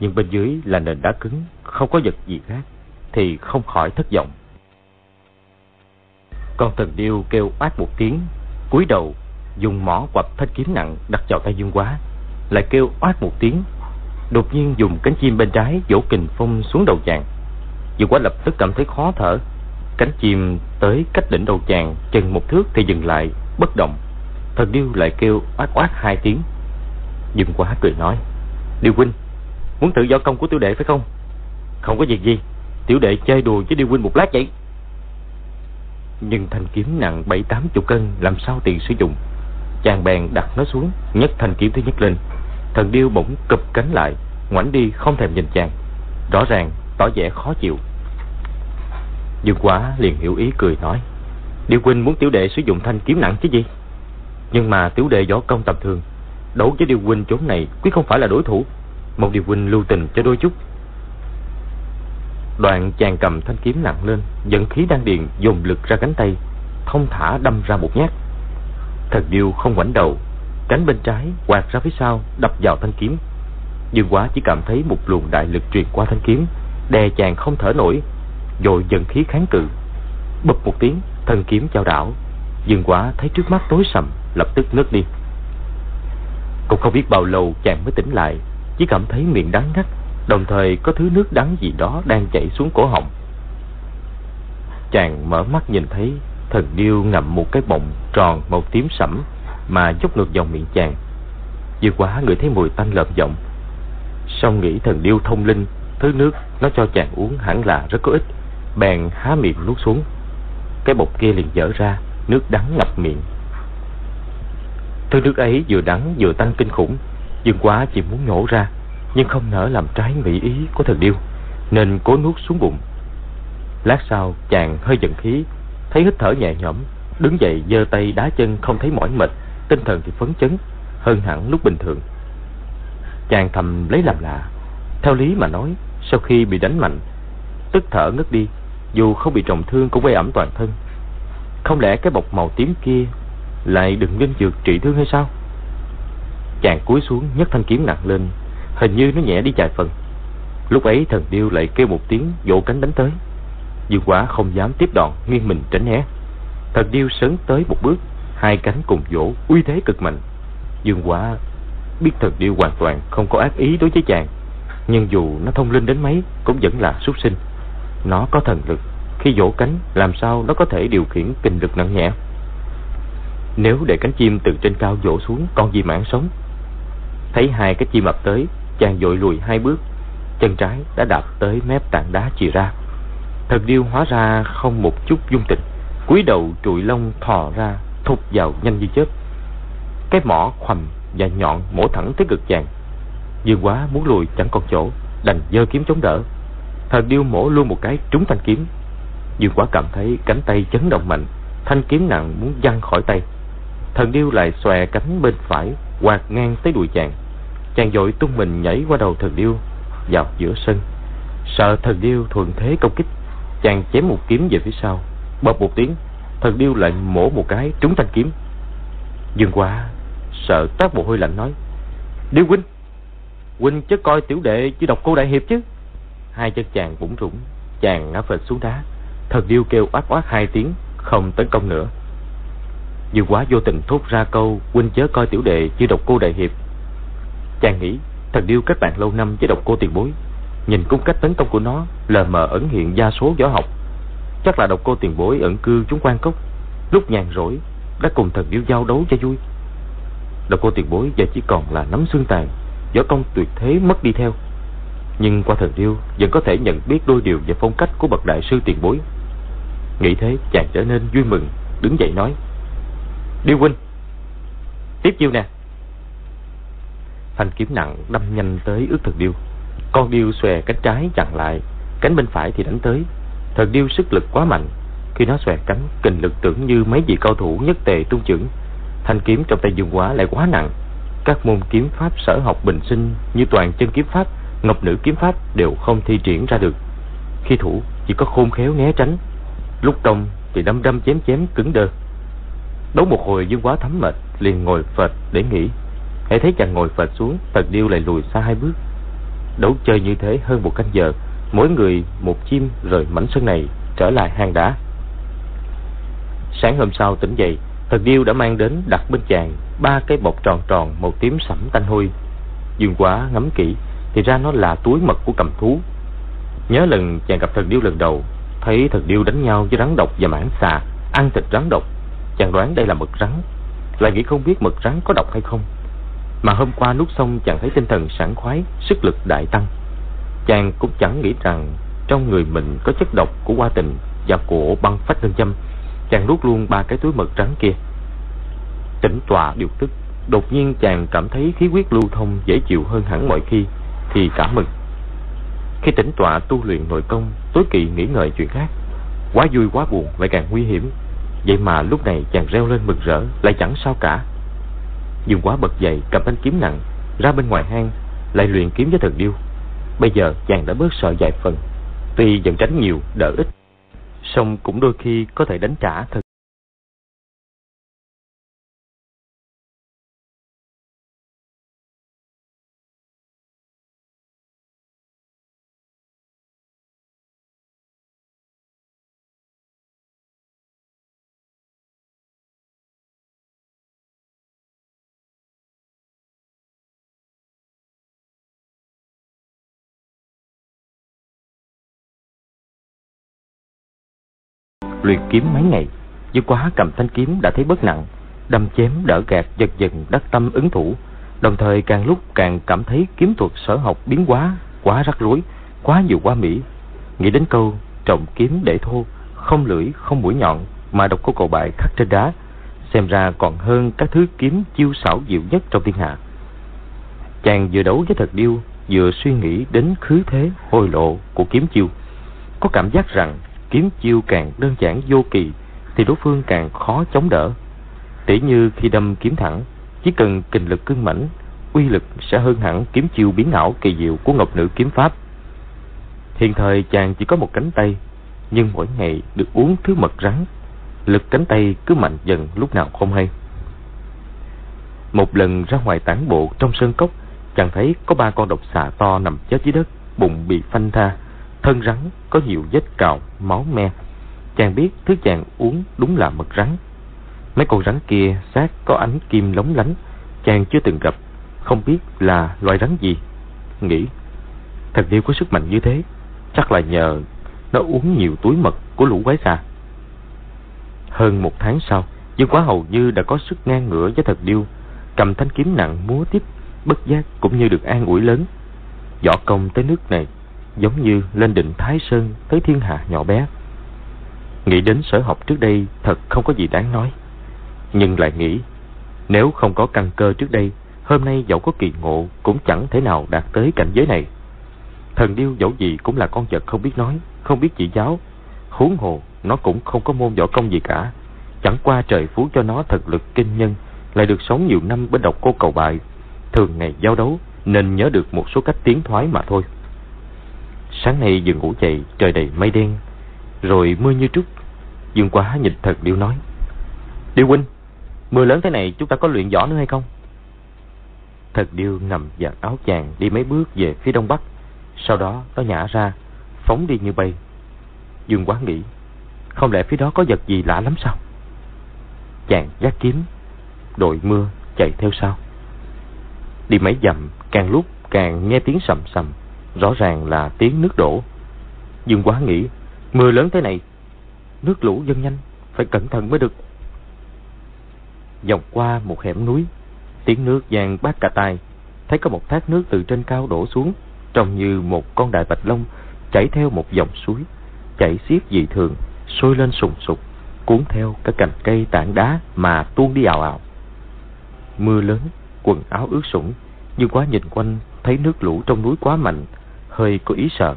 nhưng bên dưới là nền đá cứng, không có vật gì khác, thì không khỏi thất vọng. Con thần điêu kêu oát một tiếng, cúi đầu dùng mỏ quặp thanh kiếm nặng đặt vào tay Dương Quá, lại kêu oát một tiếng, đột nhiên dùng cánh chim bên trái vỗ kình phong xuống đầu chàng. Dương Quá lập tức cảm thấy khó thở, cánh chim tới cách đỉnh đầu chàng chừng một thước thì dừng lại, bất động. Thần điêu lại kêu oát oát hai tiếng. Dương Quá cười nói: "Điêu huynh, muốn tự do công của tiểu đệ phải không? Không có việc gì, tiểu đệ chơi đùa với Điêu huynh một lát vậy." Nhưng thanh kiếm nặng bảy tám chục cân làm sao tiền sử dụng? chàng bèn đặt nó xuống nhấc thanh kiếm thứ nhất lên thần điêu bỗng cụp cánh lại ngoảnh đi không thèm nhìn chàng rõ ràng tỏ vẻ khó chịu dương quá liền hiểu ý cười nói điêu huynh muốn tiểu đệ sử dụng thanh kiếm nặng chứ gì nhưng mà tiểu đệ võ công tầm thường đấu với điêu huynh chốn này quyết không phải là đối thủ một điêu huynh lưu tình cho đôi chút đoạn chàng cầm thanh kiếm nặng lên dẫn khí đang điền dồn lực ra cánh tay thông thả đâm ra một nhát Thần điêu không ngoảnh đầu, cánh bên trái quạt ra phía sau đập vào thanh kiếm. Dương Quá chỉ cảm thấy một luồng đại lực truyền qua thanh kiếm, đè chàng không thở nổi, rồi dần khí kháng cự. Bụp một tiếng, thân kiếm chao đảo. Dương Quá thấy trước mắt tối sầm, lập tức ngất đi. Cũng không biết bao lâu chàng mới tỉnh lại, chỉ cảm thấy miệng đắng ngắt, đồng thời có thứ nước đắng gì đó đang chảy xuống cổ họng. Chàng mở mắt nhìn thấy Thần điêu ngậm một cái bọng tròn màu tím sẫm mà dốc ngược dòng miệng chàng. Dư quá người thấy mùi tanh lợm giọng. song nghĩ thần điêu thông linh, thứ nước nó cho chàng uống hẳn là rất có ích, bèn há miệng nuốt xuống. Cái bọc kia liền dở ra, nước đắng ngập miệng. Thứ nước ấy vừa đắng vừa tanh kinh khủng, Dương quá chỉ muốn nhổ ra, nhưng không nỡ làm trái mỹ ý của thần điêu, nên cố nuốt xuống bụng. Lát sau chàng hơi giận khí thấy hít thở nhẹ nhõm đứng dậy giơ tay đá chân không thấy mỏi mệt tinh thần thì phấn chấn hơn hẳn lúc bình thường. Chàng thầm lấy làm lạ. Theo lý mà nói, sau khi bị đánh mạnh, tức thở ngất đi, dù không bị trọng thương cũng gây ẩm toàn thân. Không lẽ cái bọc màu tím kia lại đừng linh dược trị thương hay sao? Chàng cúi xuống nhấc thanh kiếm nặng lên, hình như nó nhẹ đi vài phần. Lúc ấy thần điêu lại kêu một tiếng vỗ cánh đánh tới. Dương quá không dám tiếp đòn, nghiêng mình tránh né. Thần điêu sớm tới một bước, hai cánh cùng vỗ, uy thế cực mạnh. Dương quá biết thần điêu hoàn toàn không có ác ý đối với chàng, nhưng dù nó thông linh đến mấy cũng vẫn là súc sinh. Nó có thần lực, khi vỗ cánh làm sao nó có thể điều khiển kinh lực nặng nhẹ. Nếu để cánh chim từ trên cao vỗ xuống con gì mãn sống. Thấy hai cái chim ập tới, chàng dội lùi hai bước, chân trái đã đạp tới mép tảng đá chìa ra. Thần điêu hóa ra không một chút dung tình, cúi đầu trụi lông thò ra, thục vào nhanh như chớp. Cái mỏ khoằm và nhọn mổ thẳng tới cực chàng. Dương quá muốn lùi chẳng còn chỗ, đành giơ kiếm chống đỡ. Thần điêu mổ luôn một cái trúng thanh kiếm. Dương quá cảm thấy cánh tay chấn động mạnh, thanh kiếm nặng muốn văng khỏi tay. Thần điêu lại xòe cánh bên phải, quạt ngang tới đùi chàng. Chàng dội tung mình nhảy qua đầu thần điêu, vào giữa sân. Sợ thần điêu thuận thế công kích, chàng chém một kiếm về phía sau. Bập một tiếng, thần điêu lại mổ một cái trúng thanh kiếm. Dương quá sợ tác bộ hôi lạnh nói, Điêu huynh, huynh chớ coi tiểu đệ chứ đọc cô đại hiệp chứ. Hai chân chàng bủng rủng, chàng ngã phịch xuống đá. Thần điêu kêu oát oát hai tiếng, không tấn công nữa. Dương quá vô tình thốt ra câu, huynh chớ coi tiểu đệ như độc cô đại hiệp. Chàng nghĩ thần điêu kết bạn lâu năm với độc cô tiền bối. Nhìn cung cách tấn công của nó, lờ mờ ẩn hiện gia số võ học. Chắc là độc cô tiền bối ẩn cư chúng quan cốc. Lúc nhàn rỗi, đã cùng thần điêu giao đấu cho vui. Độc cô tiền bối giờ chỉ còn là nắm xương tàn, võ công tuyệt thế mất đi theo. Nhưng qua thần điêu, vẫn có thể nhận biết đôi điều về phong cách của bậc đại sư tiền bối. Nghĩ thế, chàng trở nên vui mừng, đứng dậy nói điêu huynh. Tiếp chiêu nè. Thanh kiếm nặng đâm nhanh tới ước thần điêu. Con điêu xòe cánh trái chặn lại, cánh bên phải thì đánh tới. Thần điêu sức lực quá mạnh, khi nó xòe cánh kình lực tưởng như mấy vị cao thủ nhất tề tung chưởng. Thanh kiếm trong tay dương quá lại quá nặng. Các môn kiếm pháp sở học bình sinh như toàn chân kiếm pháp, ngọc nữ kiếm pháp đều không thi triển ra được. Khi thủ, chỉ có khôn khéo né tránh. Lúc trong thì đâm đâm chém chém cứng đơ đấu một hồi dương quá thấm mệt, liền ngồi phệt để nghỉ. Hãy thấy chàng ngồi phệt xuống tần điêu lại lùi xa hai bước. Đấu chơi như thế hơn một canh giờ, mỗi người một chim rời mảnh sân này trở lại hang đá. Sáng hôm sau tỉnh dậy thần điêu đã mang đến đặt bên chàng ba cái bọc tròn tròn màu tím sẫm tanh hôi. Dương quá ngắm kỹ thì ra nó là túi mật của cầm thú. Nhớ lần chàng gặp thần điêu lần đầu, thấy thần điêu đánh nhau với rắn độc và mãng xà, ăn thịt rắn độc chàng đoán đây là mật rắn. Lại nghĩ không biết mật rắn có độc hay không. Mà hôm qua nuốt xong chàng thấy tinh thần sảng khoái, sức lực đại tăng. Chàng cũng chẳng nghĩ rằng trong người mình có chất độc của hoa tình và của băng phách lên châm. Chàng nuốt luôn ba cái túi mật rắn kia. Tỉnh tọa điều tức, đột nhiên chàng cảm thấy khí huyết lưu thông dễ chịu hơn hẳn mọi khi, thì cảm mừng. Khi tỉnh tọa tu luyện nội công, tối kỵ nghĩ ngợi chuyện khác, quá vui quá buồn lại càng nguy hiểm vậy mà lúc này chàng reo lên mừng rỡ, lại chẳng sao cả. Dương quá bật dậy, cầm thanh kiếm nặng, ra bên ngoài hang, lại luyện kiếm với thần điêu. Bây giờ chàng đã bớt sợ vài phần, tuy vẫn tránh nhiều, đỡ ít. Song cũng đôi khi có thể đánh trả thần luyện kiếm mấy ngày. Dương quá cầm thanh kiếm đã thấy bất nặng Đâm chém đỡ gạt dần dần đắc tâm ứng thủ. Đồng thời càng lúc càng cảm thấy kiếm thuật sở học biến quá, Quá rắc rối, quá nhiều quá mỹ Nghĩ đến câu trọng kiếm để thô Không lưỡi, không mũi nhọn Mà độc cô cầu bại khắc trên đá Xem ra còn hơn các thứ kiếm chiêu xảo diệu nhất trong thiên hạ. Chàng vừa đấu với thật điêu Vừa suy nghĩ đến khứ thế hồi lộ của kiếm chiêu Có cảm giác rằng kiếm chiêu càng đơn giản vô kỳ thì đối phương càng khó chống đỡ. Tỉ như khi đâm kiếm thẳng, Chỉ cần kình lực cương mãnh, uy lực sẽ hơn hẳn kiếm chiêu biến ảo kỳ diệu của Ngọc Nữ kiếm pháp. Hiện thời chàng chỉ có một cánh tay, nhưng mỗi ngày được uống thứ mật rắn, lực cánh tay cứ mạnh dần lúc nào không hay. Một lần ra ngoài tản bộ trong sơn cốc, chàng thấy có ba con độc xà to nằm chết dưới đất, bụng bị phanh tha, thân rắn có nhiều vết cào, máu me. Chàng biết thứ chàng uống đúng là mật rắn. Mấy con rắn kia xác có ánh kim lóng lánh, chàng chưa từng gặp, không biết là loài rắn gì. Nghĩ, thật điêu có sức mạnh như thế, chắc là nhờ nó uống nhiều túi mật của lũ quái xà. Hơn một tháng sau, Dương Quá hầu như đã có sức ngang ngửa với thật điêu, cầm thanh kiếm nặng múa tiếp, bất giác cũng như được an ủi lớn. Võ công tới nước này, giống như lên đỉnh Thái Sơn tới thiên hạ nhỏ bé. Nghĩ đến sở học trước đây thật không có gì đáng nói. Nhưng lại nghĩ, nếu không có căn cơ trước đây, hôm nay dẫu có kỳ ngộ cũng chẳng thể nào đạt tới cảnh giới này. Thần điêu dẫu gì cũng là con vật không biết nói, không biết chỉ giáo. Huống hồ, nó cũng không có môn võ công gì cả. Chẳng qua trời phú cho nó thật lực kinh nhân, lại được sống nhiều năm bên độc cô cầu bại. Thường ngày giao đấu, nên nhớ được một số cách tiến thoái mà thôi. Sáng nay vừa ngủ dậy, trời đầy mây đen, rồi mưa như trút. Dương quá nhìn thật điêu nói. Điêu huynh, mưa lớn thế này chúng ta có luyện võ nữa hay không? Thật điêu nằm giặt áo chàng đi mấy bước về phía đông bắc. Sau đó nó nhả ra, phóng đi như bay. Dương quá nghĩ, không lẽ phía đó có vật gì lạ lắm sao? Chàng giác kiếm, đội mưa chạy theo sau. Đi mấy dặm, càng lúc càng nghe tiếng sầm sầm, rõ ràng là tiếng nước đổ. Dương quá nghĩ, mưa lớn thế này, nước lũ dâng nhanh, phải cẩn thận mới được. Dọc qua một hẻm núi, tiếng nước giang bát cả tai, thấy có một thác nước từ trên cao đổ xuống, trông như một con đại bạch long chảy theo một dòng suối, chảy xiết dị thường, sôi lên sùng sục, cuốn theo các cành cây tảng đá mà tuôn đi ào ào. Mưa lớn, quần áo ướt sũng, nhưng quá nhìn quanh thấy nước lũ trong núi quá mạnh, hơi có ý sợ.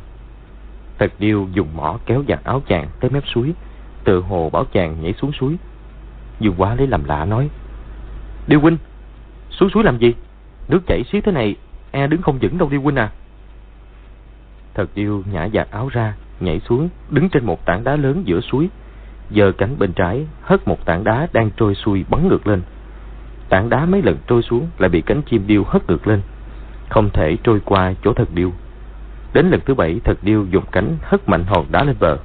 Tật điêu dùng mỏ kéo giặt áo chàng tới mép suối, tự hồ bảo chàng nhảy xuống suối. Dương quá lấy làm lạ nói, Điêu huynh, xuống suối làm gì? Nước chảy xiết thế này, e đứng không vững đâu Điêu huynh à. Thật điêu nhả giặt áo ra, nhảy xuống, đứng trên một tảng đá lớn giữa suối, giơ cánh bên trái, hất một tảng đá đang trôi xuôi bắn ngược lên. Tảng đá mấy lần trôi xuống lại bị cánh chim điêu hất ngược lên, không thể trôi qua chỗ thật điêu. Đến lần thứ bảy, thật điêu dùng cánh hất mạnh hòn đá lên bờ,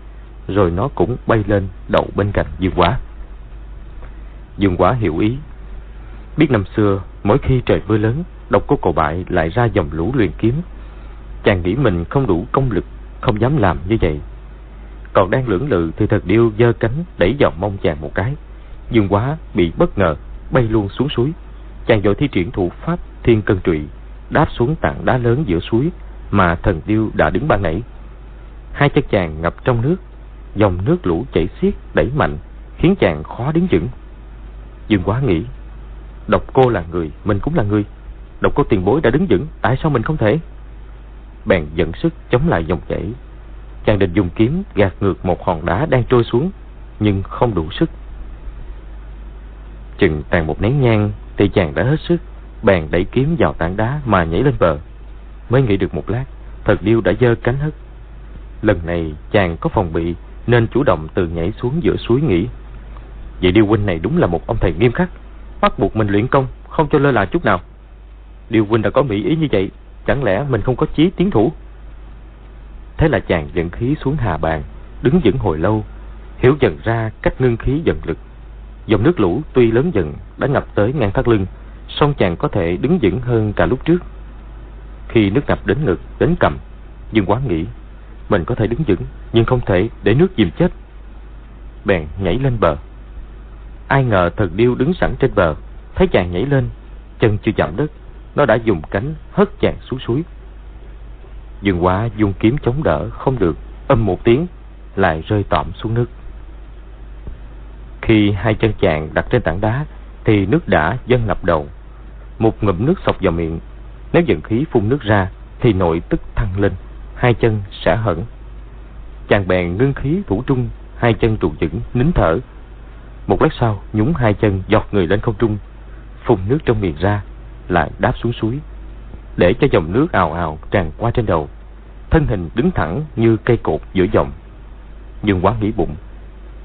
rồi nó cũng bay lên đậu bên cạnh Dương Quá. Dương Quá hiểu ý. Biết năm xưa, mỗi khi trời mưa lớn, độc cô cầu bại lại ra dòng lũ luyện kiếm. Chàng nghĩ mình không đủ công lực, không dám làm như vậy. Còn đang lưỡng lự thì thật điêu giơ cánh đẩy vào mông chàng một cái. Dương Quá bị bất ngờ, bay luôn xuống suối. Chàng vội thi triển thủ pháp thiên cân trụy, đáp xuống tảng đá lớn giữa suối mà thần điêu đã đứng ban nãy. Hai chân chàng ngập trong nước, dòng nước lũ chảy xiết đẩy mạnh, khiến chàng khó đứng vững. Dương Quá nghĩ, độc cô là người, mình cũng là người. Độc cô tiền bối đã đứng vững, tại sao mình không thể? Bèn dẫn sức chống lại dòng chảy. Chàng định dùng kiếm gạt ngược một hòn đá đang trôi xuống, nhưng không đủ sức. Chừng tàn một nén nhang thì chàng đã hết sức, bèn đẩy kiếm vào tảng đá mà nhảy lên bờ. Mới nghĩ được một lát, thật điêu đã giơ cánh hất. Lần này chàng có phòng bị nên chủ động từ nhảy xuống giữa suối nghỉ. Vậy điêu huynh này đúng là một ông thầy nghiêm khắc, bắt buộc mình luyện công, không cho lơ là chút nào. Điêu huynh đã có mỹ ý như vậy, chẳng lẽ mình không có chí tiến thủ? Thế là chàng dẫn khí xuống hà bàn, đứng vững hồi lâu, hiểu dần ra cách ngưng khí dần lực. Dòng nước lũ tuy lớn dần đã ngập tới ngang thắt lưng, song chàng có thể đứng vững hơn cả lúc trước. Khi nước ngập đến ngực, đến cầm, Dương Quá nghĩ, mình có thể đứng vững, nhưng không thể để nước dìm chết. Bèn nhảy lên bờ. Ai ngờ thần điêu đứng sẵn trên bờ, thấy chàng nhảy lên, chân chưa chạm đất, nó đã dùng cánh hất chàng xuống suối. Dương Quá dùng kiếm chống đỡ, không được, âm một tiếng, lại rơi tọm xuống nước. Khi hai chân chàng đặt trên tảng đá, thì nước đã dâng ngập đầu. Một ngụm nước sọc vào miệng, nếu dần khí phun nước ra, thì nội tức thăng lên, hai chân sẽ hẳn. Chàng bèn ngưng khí thủ trung, hai chân trụ vững, nín thở. Một lát sau, nhúng hai chân giọt người lên không trung, phun nước trong miệng ra, lại đáp xuống suối, để cho dòng nước ào ào tràn qua trên đầu. Thân hình đứng thẳng như cây cột giữa dòng. Nhưng quá nghĩ bụng,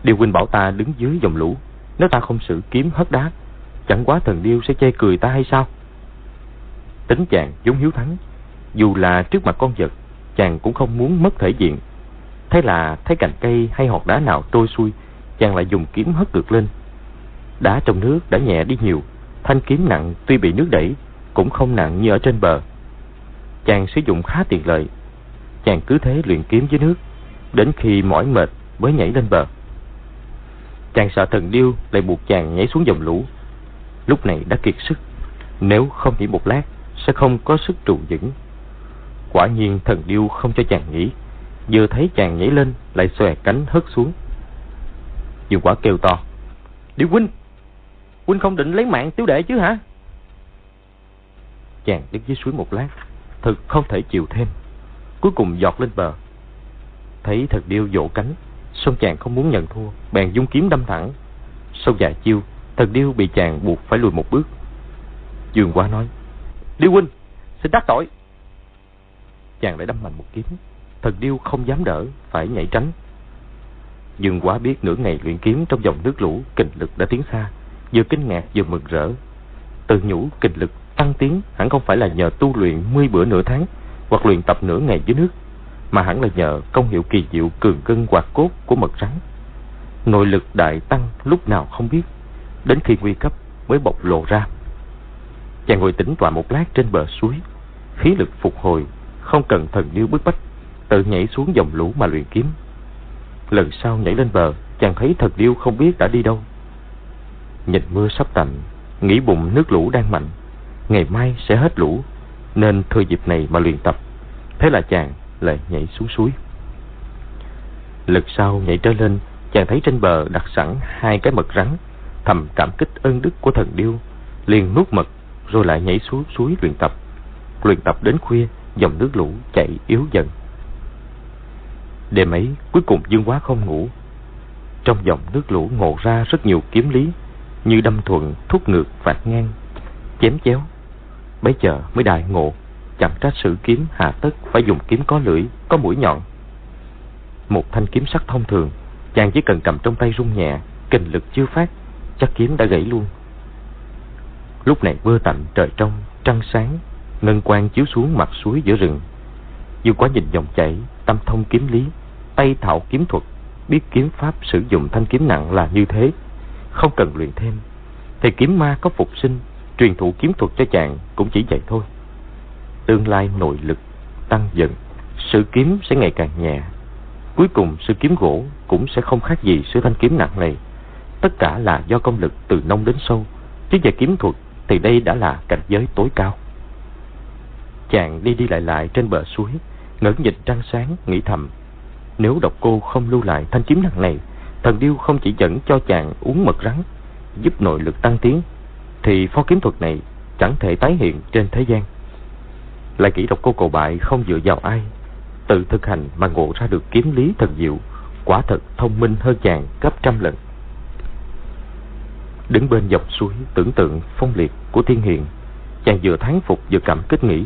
Điều huynh bảo ta đứng dưới dòng lũ, nếu ta không sử kiếm hất đá, chẳng quá thần điêu sẽ chê cười ta hay sao? Tính chàng giống hiếu thắng, dù là trước mặt con vật, chàng cũng không muốn mất thể diện. Thế là thấy cành cây hay hòn đá nào trôi xuôi, chàng lại dùng kiếm hất ngược lên. Đá trong nước đã nhẹ đi nhiều, thanh kiếm nặng tuy bị nước đẩy, cũng không nặng như ở trên bờ. Chàng sử dụng khá tiện lợi. Chàng cứ thế luyện kiếm dưới nước, đến khi mỏi mệt mới nhảy lên bờ. Chàng sợ thần điêu lại buộc chàng nhảy xuống dòng lũ. Lúc này đã kiệt sức, nếu không nghỉ một lát sẽ không có sức trụ vững. Quả nhiên thần điêu không cho chàng nghỉ, vừa thấy chàng nhảy lên lại xòe cánh hất xuống. Dương quả kêu to, Điêu huynh, huynh không định lấy mạng tiểu đệ chứ hả? Chàng đứng dưới suối một lát, thực không thể chịu thêm, cuối cùng giọt lên bờ. Thấy thần điêu vỗ cánh, Song chàng không muốn nhận thua, bèn dung kiếm đâm thẳng. Sau vài chiêu, thần điêu bị chàng buộc phải lùi một bước. Dương quá nói, Điêu huynh, xin đắc tội. Chàng lại đâm mạnh một kiếm, thần điêu không dám đỡ, phải nhảy tránh. Dương quá biết nửa ngày luyện kiếm trong dòng nước lũ, kình lực đã tiến xa, vừa kinh ngạc vừa mừng rỡ. Tự nhủ kình lực tăng tiến hẳn không phải là nhờ tu luyện 10 bữa nửa tháng hoặc luyện tập nửa ngày dưới nước mà hẳn là nhờ công hiệu kỳ diệu cường cân hoạt cốt của mật rắn. Nội lực đại tăng lúc nào không biết, đến khi nguy cấp mới bộc lộ ra. Chàng ngồi tĩnh tọa một lát trên bờ suối, khí lực phục hồi, không cần thần điêu bức bách, tự nhảy xuống dòng lũ mà luyện kiếm. Lần sau nhảy lên bờ, chàng thấy thần điêu không biết đã đi đâu. Nhìn mưa sắp tạnh, nghĩ bụng nước lũ đang mạnh, ngày mai sẽ hết lũ, nên thừa dịp này mà luyện tập. Thế là chàng lại nhảy xuống suối. Lần sau nhảy trở lên, chàng thấy trên bờ đặt sẵn hai cái mật rắn, thầm cảm kích ơn đức của thần điêu, liền nuốt mật rồi lại nhảy xuống suối luyện tập. Luyện tập đến khuya, dòng nước lũ chạy yếu dần. Đêm ấy, cuối cùng Dương Quá không ngủ. Trong dòng nước lũ ngộ ra rất nhiều kiếm lý, như đâm thuận, thúc ngược, phạt ngang, chém chéo. Bấy giờ mới đại ngộ chẳng trách sử kiếm hạ tất phải dùng kiếm có lưỡi, có mũi nhọn. Một thanh kiếm sắt thông thường, chàng chỉ cần cầm trong tay rung nhẹ, kình lực chưa phát, chắc kiếm đã gãy luôn. Lúc này mưa tạnh trời trong, trăng sáng, ngân quang chiếu xuống mặt suối giữa rừng. Dương quá nhìn dòng chảy, tâm thông kiếm lý, tay thạo kiếm thuật, biết kiếm pháp sử dụng thanh kiếm nặng là như thế, không cần luyện thêm. Thì kiếm ma có phục sinh, truyền thụ kiếm thuật cho chàng cũng chỉ vậy thôi tương lai nội lực tăng dần, sự kiếm sẽ ngày càng nhẹ. Cuối cùng sự kiếm gỗ cũng sẽ không khác gì sự thanh kiếm nặng này. Tất cả là do công lực từ nông đến sâu, chứ về kiếm thuật thì đây đã là cảnh giới tối cao. Chàng đi đi lại lại trên bờ suối, ngẩng nhìn trăng sáng, nghĩ thầm. Nếu độc cô không lưu lại thanh kiếm nặng này, thần điêu không chỉ dẫn cho chàng uống mật rắn, giúp nội lực tăng tiến, thì pho kiếm thuật này chẳng thể tái hiện trên thế gian. Lại kỹ độc cô cầu bại không dựa vào ai Tự thực hành mà ngộ ra được kiếm lý thần diệu Quả thật thông minh hơn chàng gấp trăm lần Đứng bên dọc suối tưởng tượng phong liệt của thiên hiền Chàng vừa thán phục vừa cảm kích nghĩ.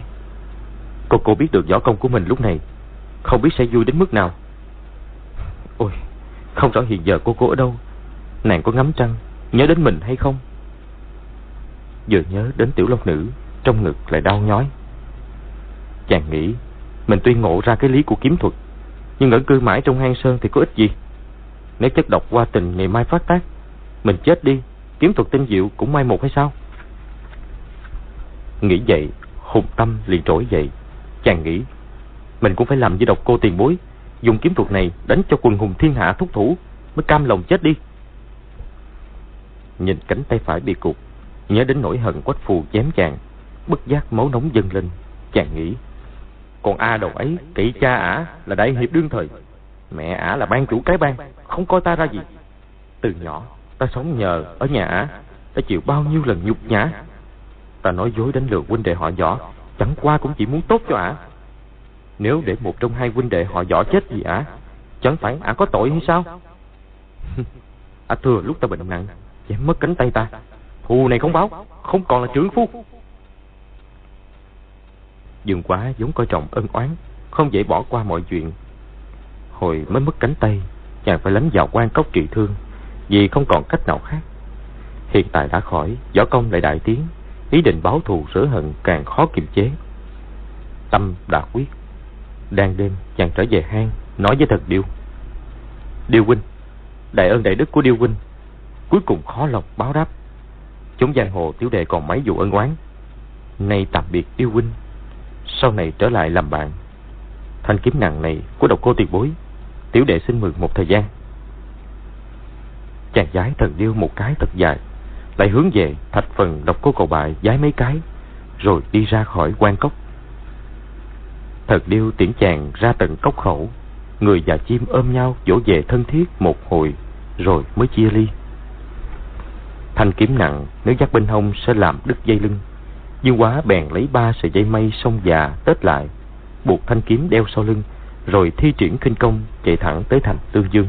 Cô cô biết được võ công của mình lúc này, Không biết sẽ vui đến mức nào. Ôi, Không rõ hiện giờ cô cô ở đâu, Nàng có ngắm trăng, Nhớ đến mình hay không? Vừa nhớ đến tiểu long nữ, Trong ngực lại đau nhói. Chàng nghĩ, Mình tuy ngộ ra cái lý của kiếm thuật, Nhưng ở cư mãi trong hang sơn thì có ích gì? Nếu chất độc qua tình ngày mai phát tác, Mình chết đi Kiếm thuật tinh diệu cũng mai một hay sao? Nghĩ vậy, Hùng tâm liền trỗi dậy. Chàng nghĩ, Mình cũng phải làm với độc cô tiền bối, Dùng kiếm thuật này đánh cho quần hùng thiên hạ thúc thủ, Mới cam lòng chết đi. Nhìn cánh tay phải bị cụt, Nhớ đến nỗi hận quách phù chém chàng, Bất giác máu nóng dâng lên. Chàng nghĩ, còn A đầu ấy kỵ cha ả là đại hiệp đương thời. Mẹ ả là ban chủ cái bang, Không coi ta ra gì. Từ nhỏ ta sống nhờ ở nhà ả Ta chịu bao nhiêu lần nhục nhã. Ta nói dối đánh lừa huynh đệ họ võ. Chẳng qua cũng chỉ muốn tốt cho ả. Nếu để một trong hai huynh đệ họ võ chết vì ả, Chẳng phải ả có tội hay sao? Ả thừa lúc ta bệnh nặng, Chém mất cánh tay ta. Thù này không báo, Không còn là trưởng phu. Dương quá vốn coi trọng ân oán, Không dễ bỏ qua mọi chuyện. Hồi mới mất cánh tay, Chàng phải lánh vào quan cốc trị thương. Vì không còn cách nào khác. Hiện tại đã khỏi, Võ công lại đại tiến, Ý định báo thù rửa hận càng khó kiềm chế. Tâm đã quyết. Đang đêm, chàng trở về hang, Nói với thật Điêu. Điêu huynh, Đại ơn đại đức của Điêu huynh. Cuối cùng khó lòng báo đáp. Chúng giang hồ tiểu đệ còn mấy vụ ân oán. Nay tạm biệt Điêu huynh. Sau này trở lại làm bạn. Thanh kiếm nặng này của độc cô tiền bối. Tiểu đệ xin mừng một thời gian. Chàng giái thần điêu một cái thật dài. Lại hướng về thạch phần độc cô cầu bại giái mấy cái, Rồi đi ra khỏi quan cốc. Thần điêu tiễn chàng ra tận cốc khẩu. Người và chim ôm nhau dỗ về thân thiết một hồi, Rồi mới chia ly. Thanh kiếm nặng, nếu dắt bên hông sẽ làm đứt dây lưng. Dương quá bèn lấy ba sợi dây mây sông già tết lại, Buộc thanh kiếm đeo sau lưng, Rồi thi triển kinh công chạy thẳng tới thành Tương Dương.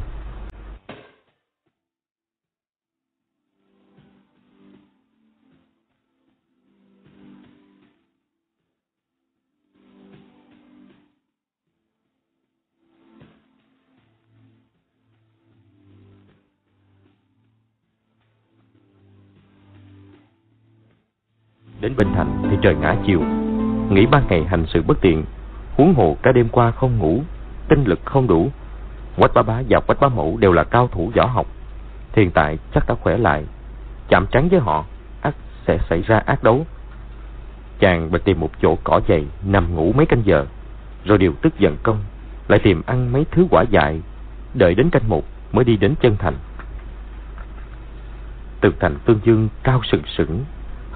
Đến bên thành thì trời ngã chiều. Nghĩ ba ngày hành sự bất tiện, Huống hồ cả đêm qua không ngủ, Tinh lực không đủ. Quách Bá bá và quách bá mẫu đều là cao thủ võ học. Hiện tại chắc đã khỏe lại. Chạm trắng với họ, ắt sẽ xảy ra ác đấu. Chàng bèn tìm một chỗ cỏ dày Nằm ngủ mấy canh giờ. Rồi điều tức giận công, Lại tìm ăn mấy thứ quả dại. Đợi đến canh một mới đi đến chân thành. Tường thành Tương Dương cao sừng sững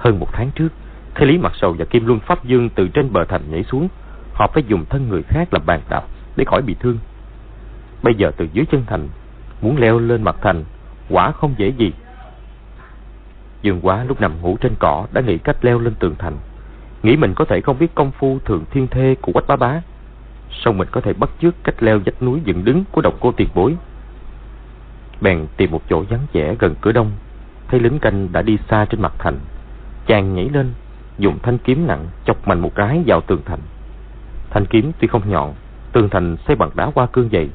hơn một tháng trước, khi Lý Mặt Sầu và Kim Luân Pháp Dương từ trên bờ thành nhảy xuống, họ phải dùng thân người khác làm bàn đạp để khỏi bị thương. Bây giờ từ dưới chân thành, muốn leo lên mặt thành, quả không dễ gì. Dương Quá lúc nằm ngủ trên cỏ đã nghĩ cách leo lên tường thành, nghĩ mình có thể không biết công phu thường thiên thê của Quách Bá Bá, song mình có thể bắt chước cách leo vách núi dựng đứng của độc cô tiền bối. Bèn tìm một chỗ vắng vẻ gần cửa đông, thấy lính canh đã đi xa trên mặt thành, Chàng nhảy lên, dùng thanh kiếm nặng chọc mạnh một cái vào tường thành. Thanh kiếm tuy không nhọn, tường thành xây bằng đá hoa cương dày,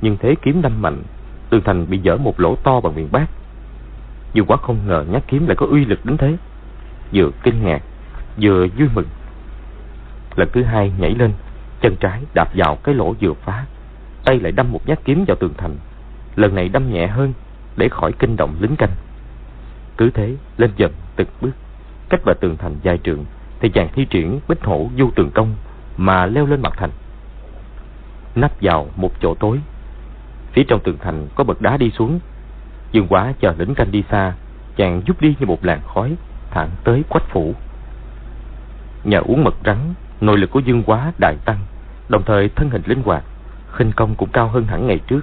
nhưng thế kiếm đâm mạnh, tường thành bị dở một lỗ to bằng miệng bát. Dù quá không ngờ nhát kiếm lại có uy lực đến thế, vừa kinh ngạc, vừa vui mừng. Lần thứ hai nhảy lên, chân trái đạp vào cái lỗ vừa phá, tay lại đâm một nhát kiếm vào tường thành. Lần này đâm nhẹ hơn để khỏi kinh động lính canh. Cứ thế lên dần từng bước cách bờ tường thành dài trường thì chàng thi triển bích hổ du tường công mà leo lên mặt thành. Nắp vào một chỗ tối. Phía trong tường thành có bậc đá đi xuống. Dương quá chờ lính canh đi xa, chàng rút đi như một làn khói, thẳng tới quách phủ. Nhờ uống mật rắn, nội lực của dương quá đại tăng, đồng thời thân hình linh hoạt, khinh công cũng cao hơn hẳn ngày trước.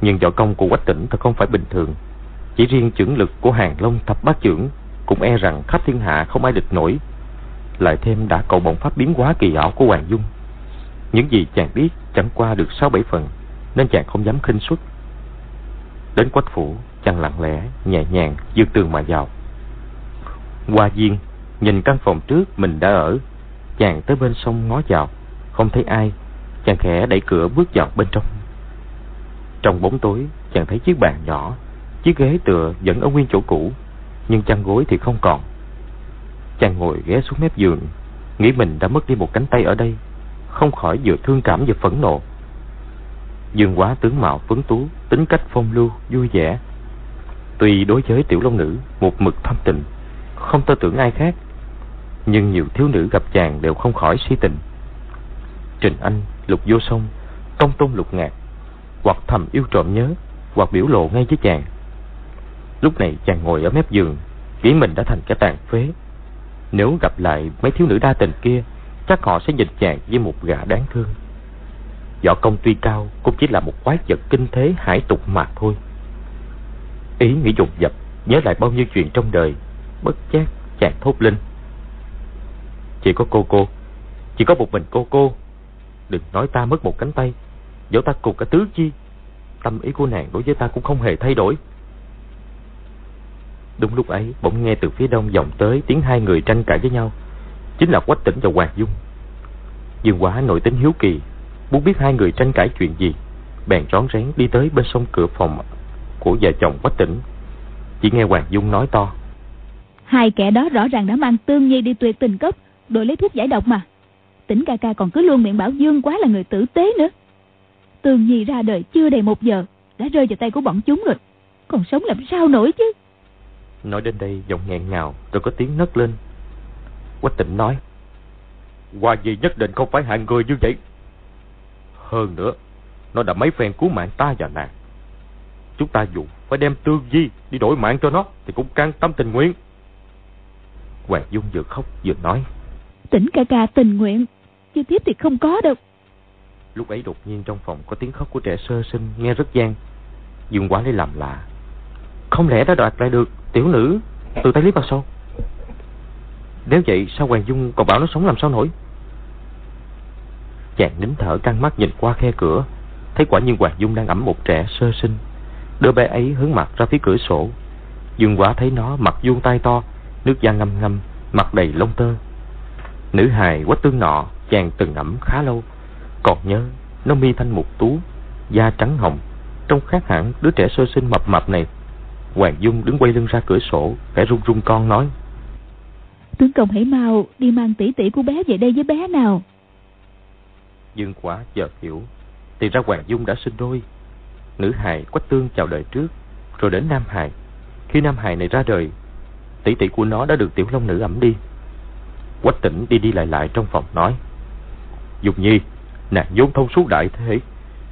Nhưng võ công của quách tỉnh thật không phải bình thường, chỉ riêng chưởng lực của hàng long thập bát chưởng cũng e rằng khắp thiên hạ không ai địch nổi. Lại thêm đã cầu bồng pháp biến hóa kỳ ảo của hoàng dung. Những gì chàng biết chẳng qua được sáu bảy phần, nên chàng không dám khinh suất. Đến quách phủ, chàng lặng lẽ, nhẹ nhàng vượt tường mà vào. Qua viên nhìn căn phòng trước mình đã ở. Chàng tới bên sông ngó vào, không thấy ai. Chàng khẽ đẩy cửa bước vào bên trong. Trong bóng tối, chàng thấy chiếc bàn nhỏ, chiếc ghế tựa vẫn ở nguyên chỗ cũ nhưng chăn gối thì không còn. Chàng ngồi ghé xuống mép giường, nghĩ mình đã mất đi một cánh tay ở đây, không khỏi vừa thương cảm vừa phẫn nộ. Dương quá tướng mạo phấn tú, tính cách phong lưu, vui vẻ. Tuy đối với tiểu long nữ một mực thâm tình, không tơ tưởng ai khác, nhưng nhiều thiếu nữ gặp chàng đều không khỏi si tình. Trình Anh, Lục Vô Song, Công Tôn Lục Ngạc, hoặc thầm yêu trộm nhớ, hoặc biểu lộ ngay với chàng. Lúc này chàng ngồi ở mép giường, Nghĩ mình đã thành cái tàn phế. Nếu gặp lại mấy thiếu nữ đa tình kia, Chắc họ sẽ nhìn chàng với một gã đáng thương. Võ công tuy cao, Cũng chỉ là một quái vật kinh thế hải tục mà thôi. Ý nghĩ dồn dập, Nhớ lại bao nhiêu chuyện trong đời, Bất giác chàng thốt lên. Chỉ có cô cô, Chỉ có một mình cô cô. Đừng nói ta mất một cánh tay, Dẫu ta cùng cả tứ chi. Tâm ý của nàng đối với ta cũng không hề thay đổi. Đúng lúc ấy, bỗng nghe từ phía đông vọng tới tiếng hai người tranh cãi với nhau. Chính là Quách Tỉnh và Hoàng Dung. Dương Quá nội tính hiếu kỳ, muốn biết hai người tranh cãi chuyện gì. Bèn rón rén đi tới bên sông cửa phòng của vợ chồng Quách Tỉnh. Chỉ nghe Hoàng Dung nói to. Hai kẻ đó rõ ràng đã mang Tương Nhi đi tuyệt tình cấp, đổi lấy thuốc giải độc mà. Tỉnh ca ca còn cứ luôn miệng bảo Dương Quá là người tử tế nữa. Tương Nhi ra đời chưa đầy một giờ, đã rơi vào tay của bọn chúng rồi. Còn sống làm sao nổi chứ? Nói đến đây giọng nghẹn ngào rồi có tiếng nấc lên. Quách Tịnh nói. Hoa gì nhất định không phải hạng người như vậy. Hơn nữa, nó đã mấy phen cứu mạng ta và nàng. Chúng ta dù phải đem tương di đi đổi mạng cho nó thì cũng can tâm tình nguyện. Hoàng Dung vừa khóc vừa nói. Tỉnh ca ca tình nguyện, chứ tiếp thì không có đâu. Lúc ấy đột nhiên trong phòng có tiếng khóc của trẻ sơ sinh nghe rất gian. Dương quá lấy làm lạ. Không lẽ đã đoạt lại được tiểu nữ từ tay Lý Bà Sâu? Nếu vậy sao Hoàng Dung còn bảo nó sống làm sao nổi? Chàng nín thở căng mắt nhìn qua khe cửa, thấy quả nhiên Hoàng Dung đang ẩm một trẻ sơ sinh. Đứa bé ấy hướng mặt ra phía cửa sổ. Dương quả thấy nó mặt vuông tay to, nước da ngâm ngâm, mặt đầy lông tơ. Nữ hài quách tương nọ, chàng từng ẩm khá lâu. Còn nhớ, nó mi thanh mục tú, da trắng hồng, trông khác hẳn đứa trẻ sơ sinh mập mập này. Hoàng Dung đứng quay lưng ra cửa sổ, vẻ run run con nói. Tướng công hãy mau đi mang tỷ tỷ của bé về đây với bé nào. Dương quả chợt hiểu, thì ra Hoàng Dung đã sinh đôi. Nữ hài quách tương chào đời trước, rồi đến Nam hài. Khi Nam hài này ra đời, tỷ tỷ của nó đã được tiểu long nữ ẩm đi. Quách tỉnh đi đi lại lại trong phòng nói. Dục nhi, nàng vốn thông suốt đại thế,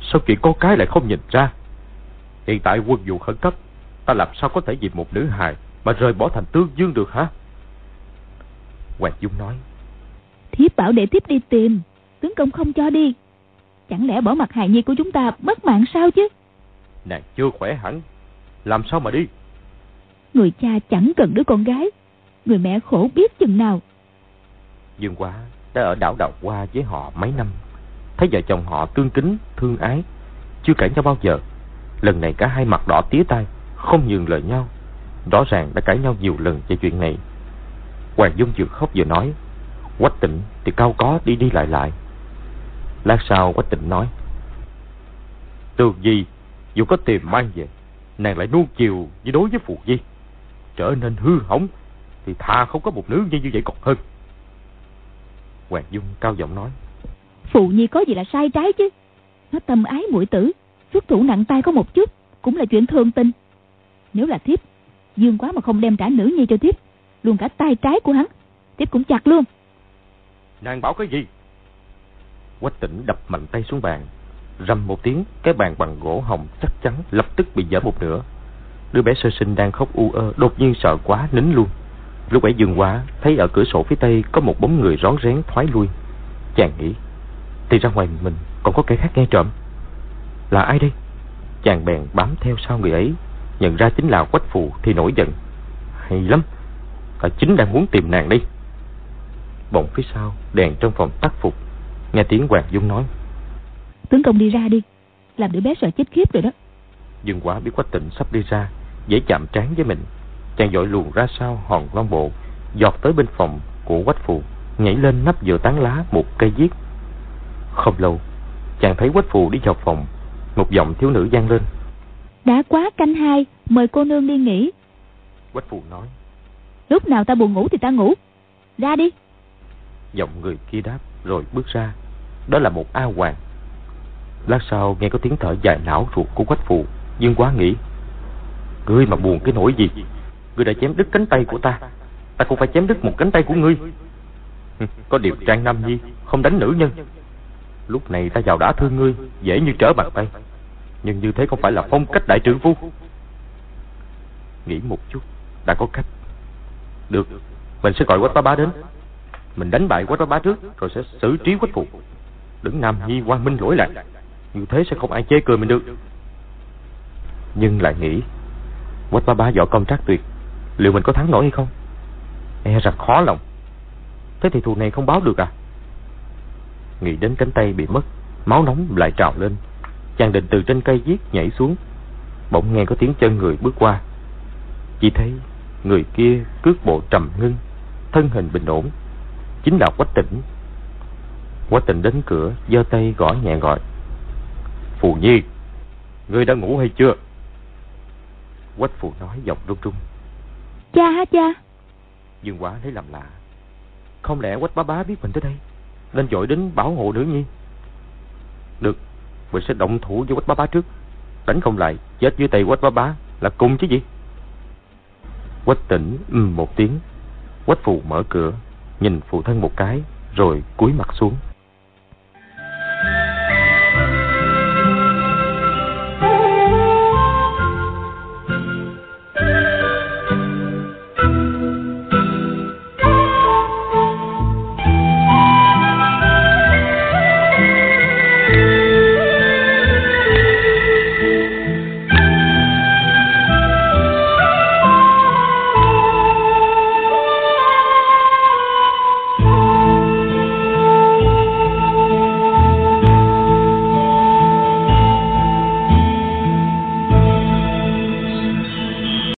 sao chuyện có cái lại không nhìn ra? Hiện tại quân vụ khẩn cấp, ta làm sao có thể vì một nữ hài mà rời bỏ thành tương dương được hả? Hoàng Dung nói. Thiếp bảo để thiếp đi tìm, tướng công không cho đi. Chẳng lẽ bỏ mặt hài nhi của chúng ta mất mạng sao chứ? Nàng chưa khỏe hẳn, làm sao mà đi? Người cha chẳng cần đứa con gái, người mẹ khổ biết chừng nào. Dương Quá đã ở đảo Đào Hoa với họ mấy năm, thấy vợ chồng họ tương kính, thương ái, chưa cãi nhau bao giờ. Lần này cả hai mặt đỏ tía tai, không nhường lời nhau. Rõ ràng đã cãi nhau nhiều lần về chuyện này. Hoàng Dung vừa khóc vừa nói, Quách Tịnh thì cao có đi đi lại lại. Lát sau Quách Tịnh nói, Tường Di dù có tìm mang về, nàng lại nuông chiều với đối với Phù Di. Trở nên hư hỏng, thì thà không có một nữ nhi như vậy còn hơn. Hoàng Dung cao giọng nói, Phụ Nhi có gì là sai trái chứ? Nó tâm ái mũi tử, xuất thủ nặng tay có một chút, cũng là chuyện thương tình. Nếu là thiếp, dương quá mà không đem trả nữ nhi cho thiếp, luôn cả tay trái của hắn, thiếp cũng chặt luôn. Nàng bảo cái gì? Quách tỉnh đập mạnh tay xuống bàn, rầm một tiếng, cái bàn bằng gỗ hồng chắc chắn lập tức bị dở một nửa. Đứa bé sơ sinh đang khóc u ơ, đột nhiên sợ quá nín luôn. Lúc ấy dừng quá, thấy ở cửa sổ phía tây có một bóng người rón rén thoái lui. Chàng nghĩ, thì ra ngoài mình còn có kẻ khác nghe trộm. Là ai đây? Chàng bèn bám theo sau người ấy, nhận ra chính là quách phù thì nổi giận. Hay lắm, ta chính đang muốn tìm nàng đây. Bỗng phía sau, đèn trong phòng tắt phục, nghe tiếng Hoàng Dung nói. Tướng công đi ra đi, làm đứa bé sợ chết khiếp rồi đó. Dương quá biết quách tịnh sắp đi ra, dễ chạm trán với mình. Chàng dội luồn ra sau hòn long bộ, giọt tới bên phòng của quách phù, nhảy lên nắp giữa tán lá một cây viết. Không lâu, chàng thấy quách phù đi vào phòng, một giọng thiếu nữ vang lên. Đã quá canh hai, mời cô nương đi nghỉ. Quách phù nói. Lúc nào ta buồn ngủ thì ta ngủ. Ra đi. Giọng người kia đáp rồi bước ra. Đó là một A Hoàng. Lát sau nghe có tiếng thở dài não ruột của quách phù, Dương quá nghĩ. Ngươi mà buồn cái nỗi gì? Ngươi đã chém đứt cánh tay của ta. Ta cũng phải chém đứt một cánh tay của ngươi. có điều Trang Nam Nhi không đánh nữ nhân. Lúc này ta vào đã thương ngươi, dễ như trở bàn tay. Nhưng như thế không phải là phong cách đại trưởng phu. Nghĩ một chút, đã có cách. Được, mình sẽ gọi quách bá bá đến. Mình đánh bại quách bá bá trước, rồi sẽ xử trí quách phụ. Đứng Nam Nhi quang minh lỗi lại. Như thế sẽ không ai chê cười mình được. Nhưng lại nghĩ, quách bá bá võ công trác tuyệt, liệu mình có thắng nổi hay không? E rằng khó lòng. Thế thì thù này không báo được à? Nghĩ đến cánh tay bị mất, máu nóng lại trào lên. Chàng định từ trên cây giết nhảy xuống. Bỗng nghe có tiếng chân người bước qua. Chỉ thấy người kia cước bộ trầm ngưng thân hình bình ổn. Chính là quách tỉnh quách tỉnh đến cửa giơ tay gõ nhẹ gọi. Phù nhi ngươi đã ngủ hay chưa? Quách phù nói giọng run run. Cha hả cha? Dương quá thấy làm lạ. Không lẽ quách bá bá biết mình tới đây? Nên dội đến bảo hộ nữ nhi. Được mình sẽ động thủ với quách bá bá trước. Đánh không lại, chết dưới tay quách bá bá là cùng chứ gì? Quách tỉnh ừ một tiếng. Quách phù mở cửa, nhìn phụ thân một cái, rồi cúi mặt xuống.